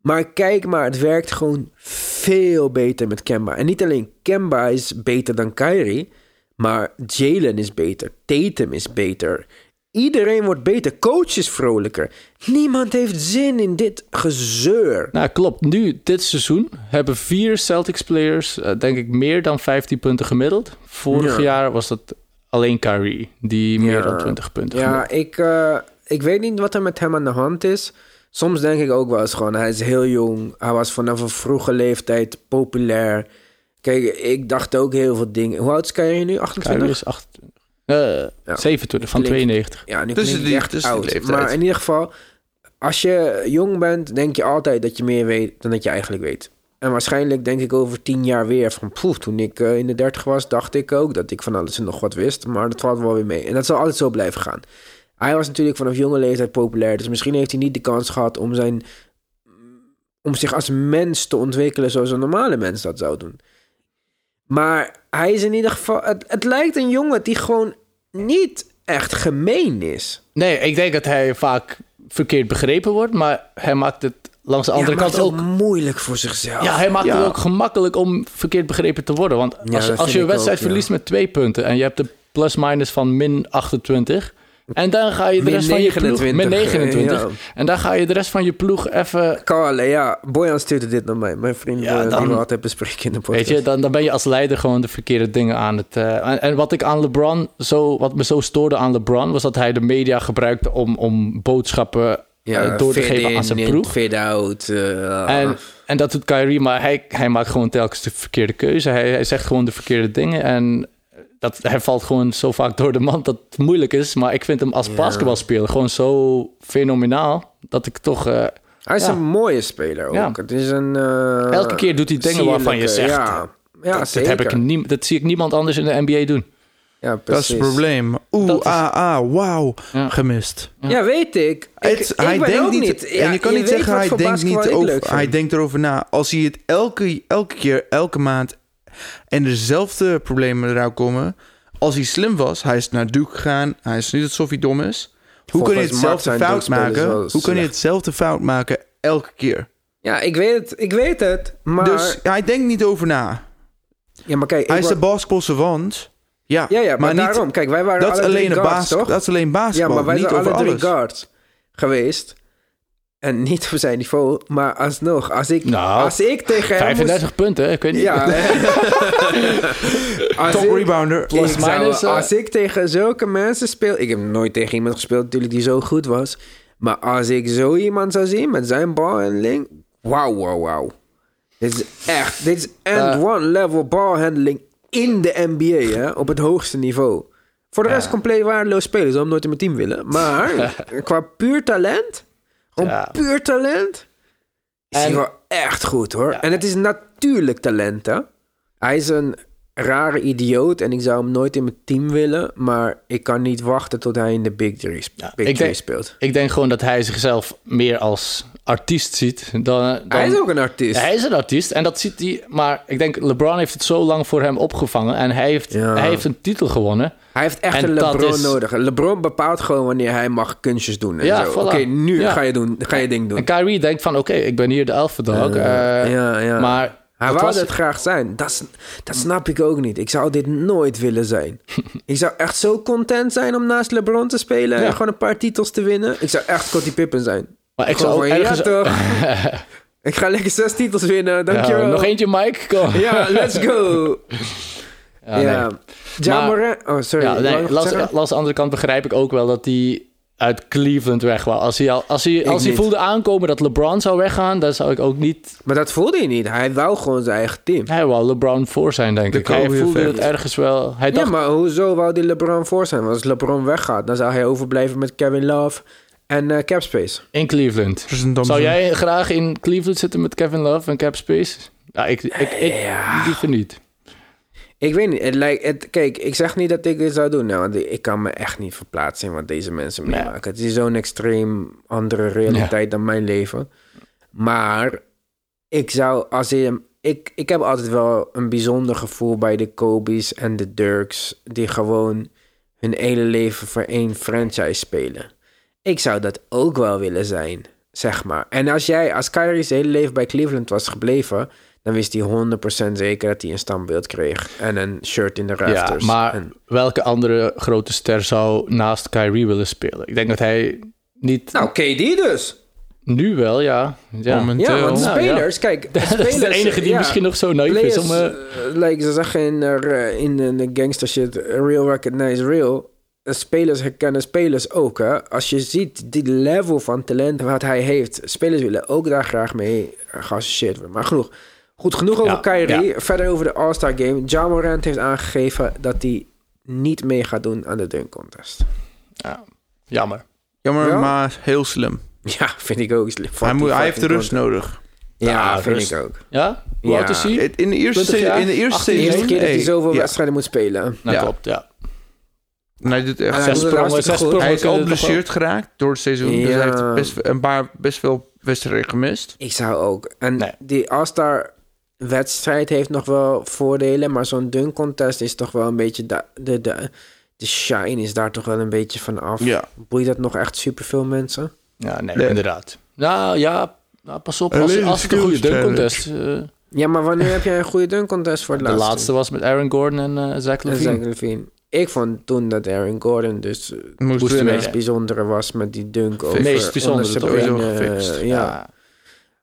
Maar kijk maar, het werkt gewoon veel beter met Kemba. En niet alleen Kemba is beter dan Kyrie... maar Jalen is beter, Tatum is beter... Iedereen wordt beter, coach is vrolijker. Niemand heeft zin in dit gezeur. Nou, klopt. Nu, dit seizoen, hebben vier Celtics-players, eh, denk ik, meer dan 15 punten gemiddeld. Vorig Ja. jaar was dat alleen Kyrie, die meer dan 20 punten Ja, gemiddeld. ik, eh, ik weet niet wat er met hem aan de hand is. Soms denk ik ook wel eens gewoon, hij is heel jong. Hij was vanaf een vroege leeftijd populair. Kijk, ik dacht ook heel veel dingen. Hoe oud is Kyrie nu? 28? Kyrie is 28. Eh, 27 van Klinkt- 92. Ja, nu hij die- echt oud. leeftijd. Maar in ieder geval, als je jong bent, denk je altijd dat je meer weet dan dat je eigenlijk weet. En waarschijnlijk denk ik over tien jaar weer van... Poef, toen ik eh, in de dertig was, dacht ik ook dat ik van alles en nog wat wist. Maar dat valt wel weer mee. En dat zal altijd zo blijven gaan. Hij was natuurlijk vanaf jonge leeftijd populair. Dus misschien heeft hij niet de kans gehad om, zijn, om zich als mens te ontwikkelen... zoals een normale mens dat zou doen. Maar hij is in ieder geval... Het, het lijkt een jongen die gewoon niet echt gemeen is. Nee, ik denk dat hij vaak verkeerd begrepen wordt, maar hij maakt het langs de andere ja, kant het ook... moeilijk voor zichzelf. Ja, hij maakt Ja. het ook gemakkelijk om verkeerd begrepen te worden. Want als, als je een wedstrijd ook, ja. verliest met twee punten en je hebt de plus-minus van min 28... En dan ga je de rest van je ploeg... 29, Min 29. ja. En dan ga je de rest van je ploeg even... Carle, ja. Bojan stuurde dit naar mij. Mijn vriend Ja, Bojan, dan- die we altijd bespreken in de podcast. Weet je, dan, dan ben je als leider gewoon de verkeerde dingen aan het... eh, en, en wat ik aan LeBron, zo, wat me zo stoorde aan LeBron... was dat hij de media gebruikte om, om boodschappen eh, door te geven aan zijn ploeg. Fit out. eh, En, en dat doet Kyrie, maar hij, hij maakt gewoon telkens de verkeerde keuze. Hij, hij zegt gewoon de verkeerde dingen. En dat, hij valt gewoon zo vaak door de mand dat het moeilijk is. Maar ik vind hem als basketbalspeler gewoon zo fenomenaal... dat ik toch... eh, Hij is Ja. een mooie speler ook. Ja. Het is een... eh, Elke keer doet hij dingen waarvan je zegt, Ja, ja dat, zeker. heb ik niet, dat zie ik niemand anders in de NBA doen. Ja, Dat is het probleem. Oeh, is- ah, ah, wauw. Ja. Gemist. Ja, weet ik. ik, ik hij ben denkt ook niet, en Ja, je kan niet zeggen hij denkt niet over. Hij denkt erover na. Als hij het elke, elke keer, elke maand en dezelfde problemen eruit komen. Als hij slim was, hij is naar Duke gegaan. Hij is niet alsof hij dom is. Hoe kan hij Volgens Mark hetzelfde fout maken? Hoe kan hij slecht. hetzelfde fout maken elke keer? Ja, ik weet het. Ik weet het. Maar... Dus hij denkt niet over na. ja, maar kijk. Hij is de basketbal savant. Ja, Ja, ja, maar, niet, daarom. Kijk, wij waren dat, is alle alleen drie de guards, toch? dat is alleen Ja, basketbal, maar wij niet zijn over alle drie alles. guards geweest. En niet op zijn niveau, maar alsnog. Als ik, Nou, als ik tegen hem moest- 35 punten, ik weet niet. Ja. als Top ik- rebounder. Plus ik zou- minus, als ik tegen zulke mensen speel... Ik heb nooit tegen iemand gespeeld natuurlijk die zo goed was. Maar als ik zo iemand zou zien met zijn balhandling... Wauw, wauw, wauw. Dit is echt... Dit is and Eh. one level balhandling in de NBA, hè. Op het hoogste niveau. Voor de rest compleet waardeloos spelen. Zou hem nooit in mijn team willen. Maar qua puur talent... Gewoon Ja. puur talent... Is hij wel echt goed, hoor. En het is natuurlijk talent, hè. Hij is een rare idioot en ik zou hem nooit in mijn team willen. Maar ik kan niet wachten tot hij in de Big Three, sp- Ja, Big ik Three denk- speelt. Ik denk gewoon dat hij zichzelf meer als artiest ziet dan... dan Hij is ook een artiest. Hij is een artiest en dat ziet hij... Maar ik denk, LeBron heeft het zo lang voor hem opgevangen... en hij heeft, Ja. hij heeft een titel gewonnen. Hij heeft echt En een LeBron is- nodig. LeBron bepaalt gewoon wanneer hij mag kunstjes doen. en Ja, voilà. Oké, nu Ja. ga je, doen, ga je ding doen. En Kyrie denkt van, oké, ik ben hier de alpha dog. eh, ja, ja. Maar Hij dat wou was- het graag zijn. Dat, dat snap ik ook niet. Ik zou dit nooit willen zijn. ik zou echt zo content zijn om naast LeBron te spelen... En gewoon een paar titels te winnen. Ik zou echt Scottie Pippen zijn. Maar ik zou ook ergens... Ja, toch? ik ga lekker zes titels winnen. Ja, Dankjewel. nog eentje, Mike? Kom. Ja, let's go. Ja, ja. nee. Ja, Maar- Morant- Oh, sorry. Ja, nee, de andere kant begrijp ik ook wel dat hij uit Cleveland weg wou. Als hij, al, als hij, als hij niet. voelde aankomen dat LeBron zou weggaan, dan zou ik ook niet... Maar dat voelde hij niet. Hij wou gewoon zijn eigen team. Hij wou LeBron voor zijn, denk De ik. Hij voelde effect. het ergens wel. Hij Ja, dacht, maar hoezo wou die LeBron voor zijn? Want als LeBron weggaat, dan zou hij overblijven met Kevin Love en eh Capspace. in Cleveland. Zou jij graag in Cleveland zitten met Kevin Love en Cap Space? Ja, ik, ik, ik Ja. liever niet. Ik weet niet. Het lijkt, het, kijk, ik zeg niet dat ik dit zou doen. Nou, want ik kan me echt niet verplaatsen in wat deze mensen Nee. meemaken. Het is zo'n extreem andere realiteit dan mijn leven. Maar ik zou, als je, ik, ik heb altijd wel een bijzonder gevoel bij de Kobe's en de Dirks, die gewoon hun hele leven voor één franchise spelen. Ik zou dat ook wel willen zijn, zeg maar. En als jij, als Kyrie zijn hele leven bij Cleveland was gebleven, dan wist hij 100% zeker dat hij een standbeeld kreeg en een shirt in de Ja, rafters. maar En- welke andere grote ster zou naast Kyrie willen spelen? Ik denk dat hij niet... nou, KD dus. nu wel, ja. ja. Momenteel. Ja, want Nou, spelers, kijk, Dat is de enige die ja, misschien nog zo naïef is om... Like ze zeggen in, eh, in, in de gangster shit, real recognize real. Spelers herkennen spelers ook. Hè? Als je ziet die level van talent wat hij heeft, spelers willen ook daar graag mee geassocieerd worden. Maar genoeg. Goed, genoeg over Ja, Kyrie. Verder over de All-Star Game. Ja Morant heeft aangegeven dat hij niet mee gaat doen aan de dunk contest. ja, jammer. Jammer, Ja? maar heel slim. Ja, vind ik ook. slim. Hij, moet, hij heeft de rust contest. nodig. Ja, Ja, vind rust. ik ook. Ja? Hoe Ja. oud is hij? Het- In de eerste, 20 jaar? in de eerste 18 De eerste seizoen... keer dat hij zoveel ja. wedstrijden moet spelen. Nou, Ja. klopt, ja. En hij doet echt... Hij Zes doet het sprongen, hartstikke zes goed. sprongen. hij is al geblesseerd geraakt door het seizoen. Dus hij heeft best, een paar, best veel wedstrijden gemist. Ik zou ook. En Nee. die All-Star wedstrijd heeft nog wel voordelen, maar zo'n dunk contest is toch wel een beetje de, de, de, de shine is daar toch wel een beetje van af. Ja. Boeit dat nog echt superveel mensen? Ja, nee, Nee. inderdaad. Nou ja, nou, pas op. Als, een als het een goede dunk contest... eh, Ja, maar wanneer heb jij een goede dunk contest voor het de laatste? laatste was met Aaron Gordon en eh Zach En Levine. Zach Levine. Ik vond toen dat Aaron Gordon dus eh, Moest Moest het meest bijzondere was met die dunk over meest bijzondere onder toch? benen, gefixt. ja.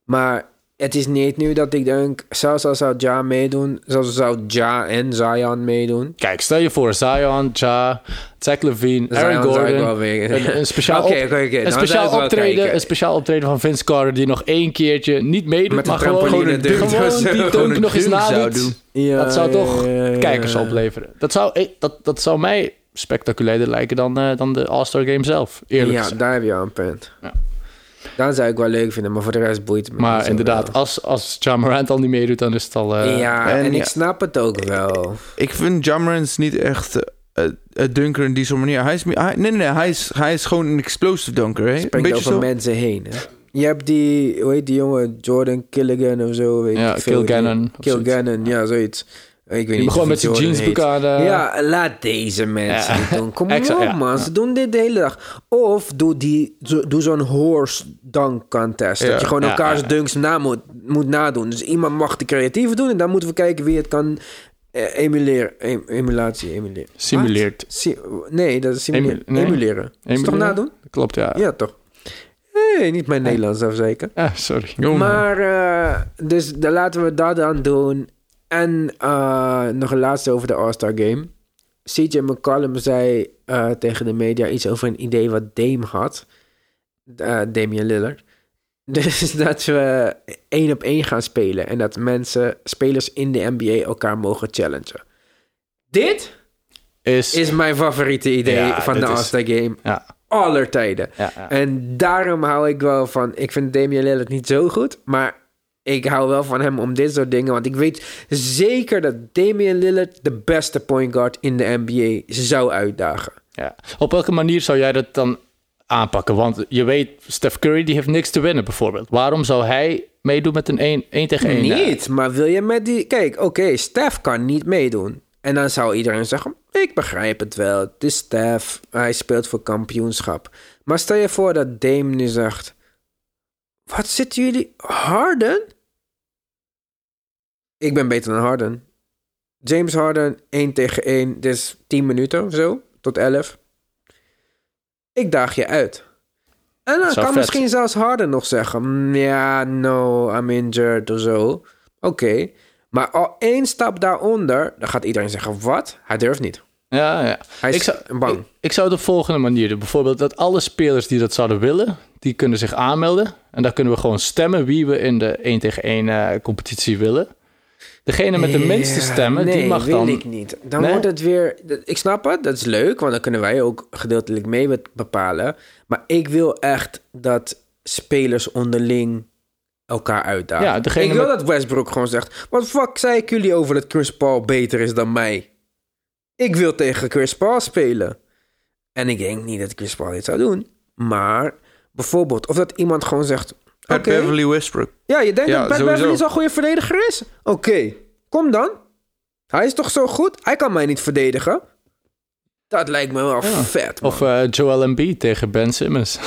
Maar het is niet nu dat ik denk, zelfs al zou Ja meedoen, zelfs zou Ja en Zion meedoen. Kijk, stel je voor Zion, Ja, Zach Levine, Zion Aaron Gordon. Een, een speciaal, een wel optreden, een speciaal optreden van Vince Carter die nog één keertje niet meedoet, Met maar een gewoon, gewoon, dunk gewoon of zo. die dunk een nog eens nadoet. doen. Ja, Dat zou toch ja, ja, ja. kijkers opleveren. Dat zou, eh, dat, dat zou mij spectaculairder lijken dan, eh, dan de All-Star Game zelf, eerlijk Ja, gezegd. daar heb je al een punt. Ja. Dat zou ik wel leuk vinden, maar voor de rest boeit het me niet Maar inderdaad, wel. als, als Ja Morant al niet meedoet, dan is het al... eh, ja, en en, ja. ik snap het ook wel. Ik vind Jammerans niet echt eh, een dunker in die soort manier. Hij is, hij, nee, nee, nee, hij is, hij is gewoon een explosive dunker. Hè? Een Springt beetje over zo. mensen heen. Hè? Je hebt die, hoe heet die jongen, Jordan Killigan of zo. Weet Ja, ik veel. Kilgannon. Kilgannon, ja, zoiets. Ik weet Die niet of met zijn aan. eh, Ja, laat deze mensen Ja. doen. Kom Exact, op, ja. man. Ze doen dit de hele dag. Of doe, die, zo- doe zo'n horse dunk contest. Dat je gewoon elkaars dunks na moet, moet nadoen. Dus iemand mag de creatieve doen. En dan moeten we kijken wie het kan eh, emuleren. Em- emulatie, emuleren. Simuleert. Si- nee, dat is simuleren. Emu- nee. Emuleren. Is het toch nadoen? Klopt, ja. Ja, toch? Hey, niet mijn Nederlands, even zeker. Ah, sorry. Jongen. Maar, eh, dus dan laten we dat dan doen. En eh, nog een laatste over de All-Star Game. CJ McCollum zei eh, tegen de media iets over een idee wat Dame had. Eh, Damian Lillard. Dus dat we één op één gaan spelen. En dat mensen, spelers in de NBA, elkaar mogen challengen. Dit Is, is mijn favoriete idee Ja, van de All-Star Game. ja, Aller tijden. ja. En daarom hou ik wel van... Ik vind Damian Lillard niet zo goed, maar ik hou wel van hem om dit soort dingen. Want ik weet zeker dat Damian Lillard de beste point guard in de NBA zou uitdagen. Ja. Op welke manier zou jij dat dan aanpakken? Want je weet, Steph Curry die heeft niks te winnen bijvoorbeeld. Waarom zou hij meedoen met een 1, 1 tegen 1? Niet, maar wil je met die... Kijk, oké, Steph kan niet meedoen. En dan zou iedereen zeggen... Ik begrijp het wel, het is Steph. Hij speelt voor kampioenschap. Maar stel je voor dat Dame nu zegt... Wat zitten jullie... Harden? Ik ben beter dan Harden. James Harden, 1 tegen 1. Dit is 10 minuten of zo, tot 11. Ik daag je uit. En dan kan vet. misschien zelfs Harden nog zeggen... "Mm, Ja, no, I'm injured of zo. Oké. Maar al één stap daaronder... dan gaat iedereen zeggen... Wat? Hij durft niet. Ja, ja. Hij is ik, zou, bang. Ik, ik zou het op volgende manier doen. Bijvoorbeeld dat alle spelers die dat zouden willen, die kunnen zich aanmelden. En dan kunnen we gewoon stemmen wie we in de 1 tegen 1 eh, competitie willen. Degene met de minste stemmen, nee, die mag wil dan... ik niet. Dan Nee? wordt het weer... Ik snap het, dat is leuk, want dan kunnen wij ook gedeeltelijk mee be- bepalen. Maar ik wil echt dat spelers onderling elkaar uitdagen. Ja, ik wil met- dat Westbrook gewoon zegt... Wat fuck zei ik jullie over dat Chris Paul beter is dan mij? Ik wil tegen Chris Paul spelen. En ik denk niet dat Chris Paul dit zou doen. Maar bijvoorbeeld, of dat iemand gewoon zegt... Pat Oké, Beverly Westbrook. ja, je denkt Ja, dat Pat sowieso. Beverly zo'n goede verdediger is? Oké, kom dan. Hij is toch zo goed? Hij kan mij niet verdedigen. Dat lijkt me wel vet, man. Of eh, Joel Embiid tegen Ben Simmons.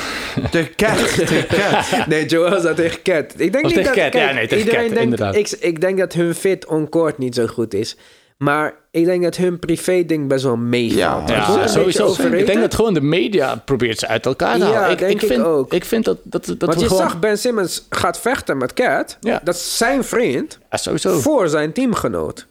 De cat. De cat. Nee, Joel zou tegen Cat. Ik denk Of niet tegen dat, Cat, ja, nee, tegen Cat, denkt, inderdaad. Ik, ik denk dat hun fit on court niet zo goed is. Maar ik denk dat hun privé-ding best wel meevalt. Ja, sowieso. Ik denk dat gewoon de media probeert ze uit elkaar te Ja, halen. ik, denk ik vind, ook. Ik vind dat, dat, dat Want we je gewoon... zag Ben Simmons gaat vechten met Cat. Ja. Dat is zijn vriend Ja, sowieso. voor zijn teamgenoot.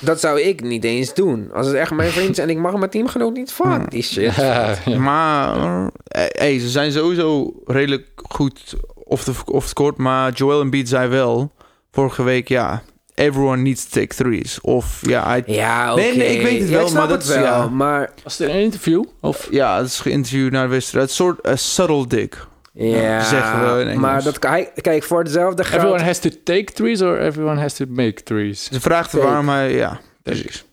Dat zou ik niet eens doen. Als het echt mijn vriend is en ik mag mijn teamgenoot niet. Fuck die shit. Ja, ja. Maar eh, hey, ze zijn sowieso redelijk goed off the, off the court. Maar Joel Embiid zei wel vorige week, ja, everyone needs to take threes. Of ja, hij, Ja, oké. Nee, nee, ik weet het Ja, wel, snap maar dat het is- wel. ja. Maar Was er een interview? Of... ja, het is geïnterviewd naar de wedstrijd. Een soort een subtle dick. Ja, zeggen we in Engels. maar dat kan hij... Kijk, voor hetzelfde geld... Everyone has to take threes or everyone has to make threes? Ze vraagt Take. waarom hij, ja, precies.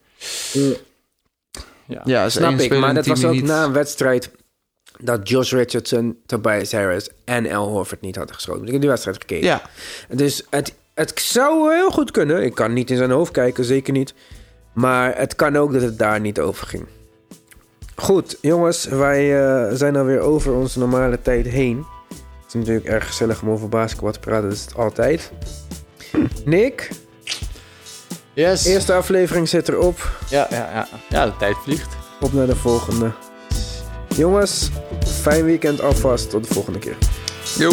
Ja. Snap ik, maar dat het was ook niet- na een wedstrijd... dat Josh Richardson, Tobias Harris en Al Horford niet hadden geschoten. Ik heb die wedstrijd gekeken. Ja, Dus het, het zou heel goed kunnen. Ik kan niet in zijn hoofd kijken, zeker niet. Maar het kan ook dat het daar niet over ging. Goed, jongens, wij eh, zijn alweer over onze normale tijd heen. Het is natuurlijk erg gezellig om over basketbal te praten, dat is het altijd. Nick, Yes. eerste aflevering zit erop. Ja, ja, ja. ja, de tijd vliegt. Op naar de volgende. Jongens, fijn weekend alvast. Tot de volgende keer. yo.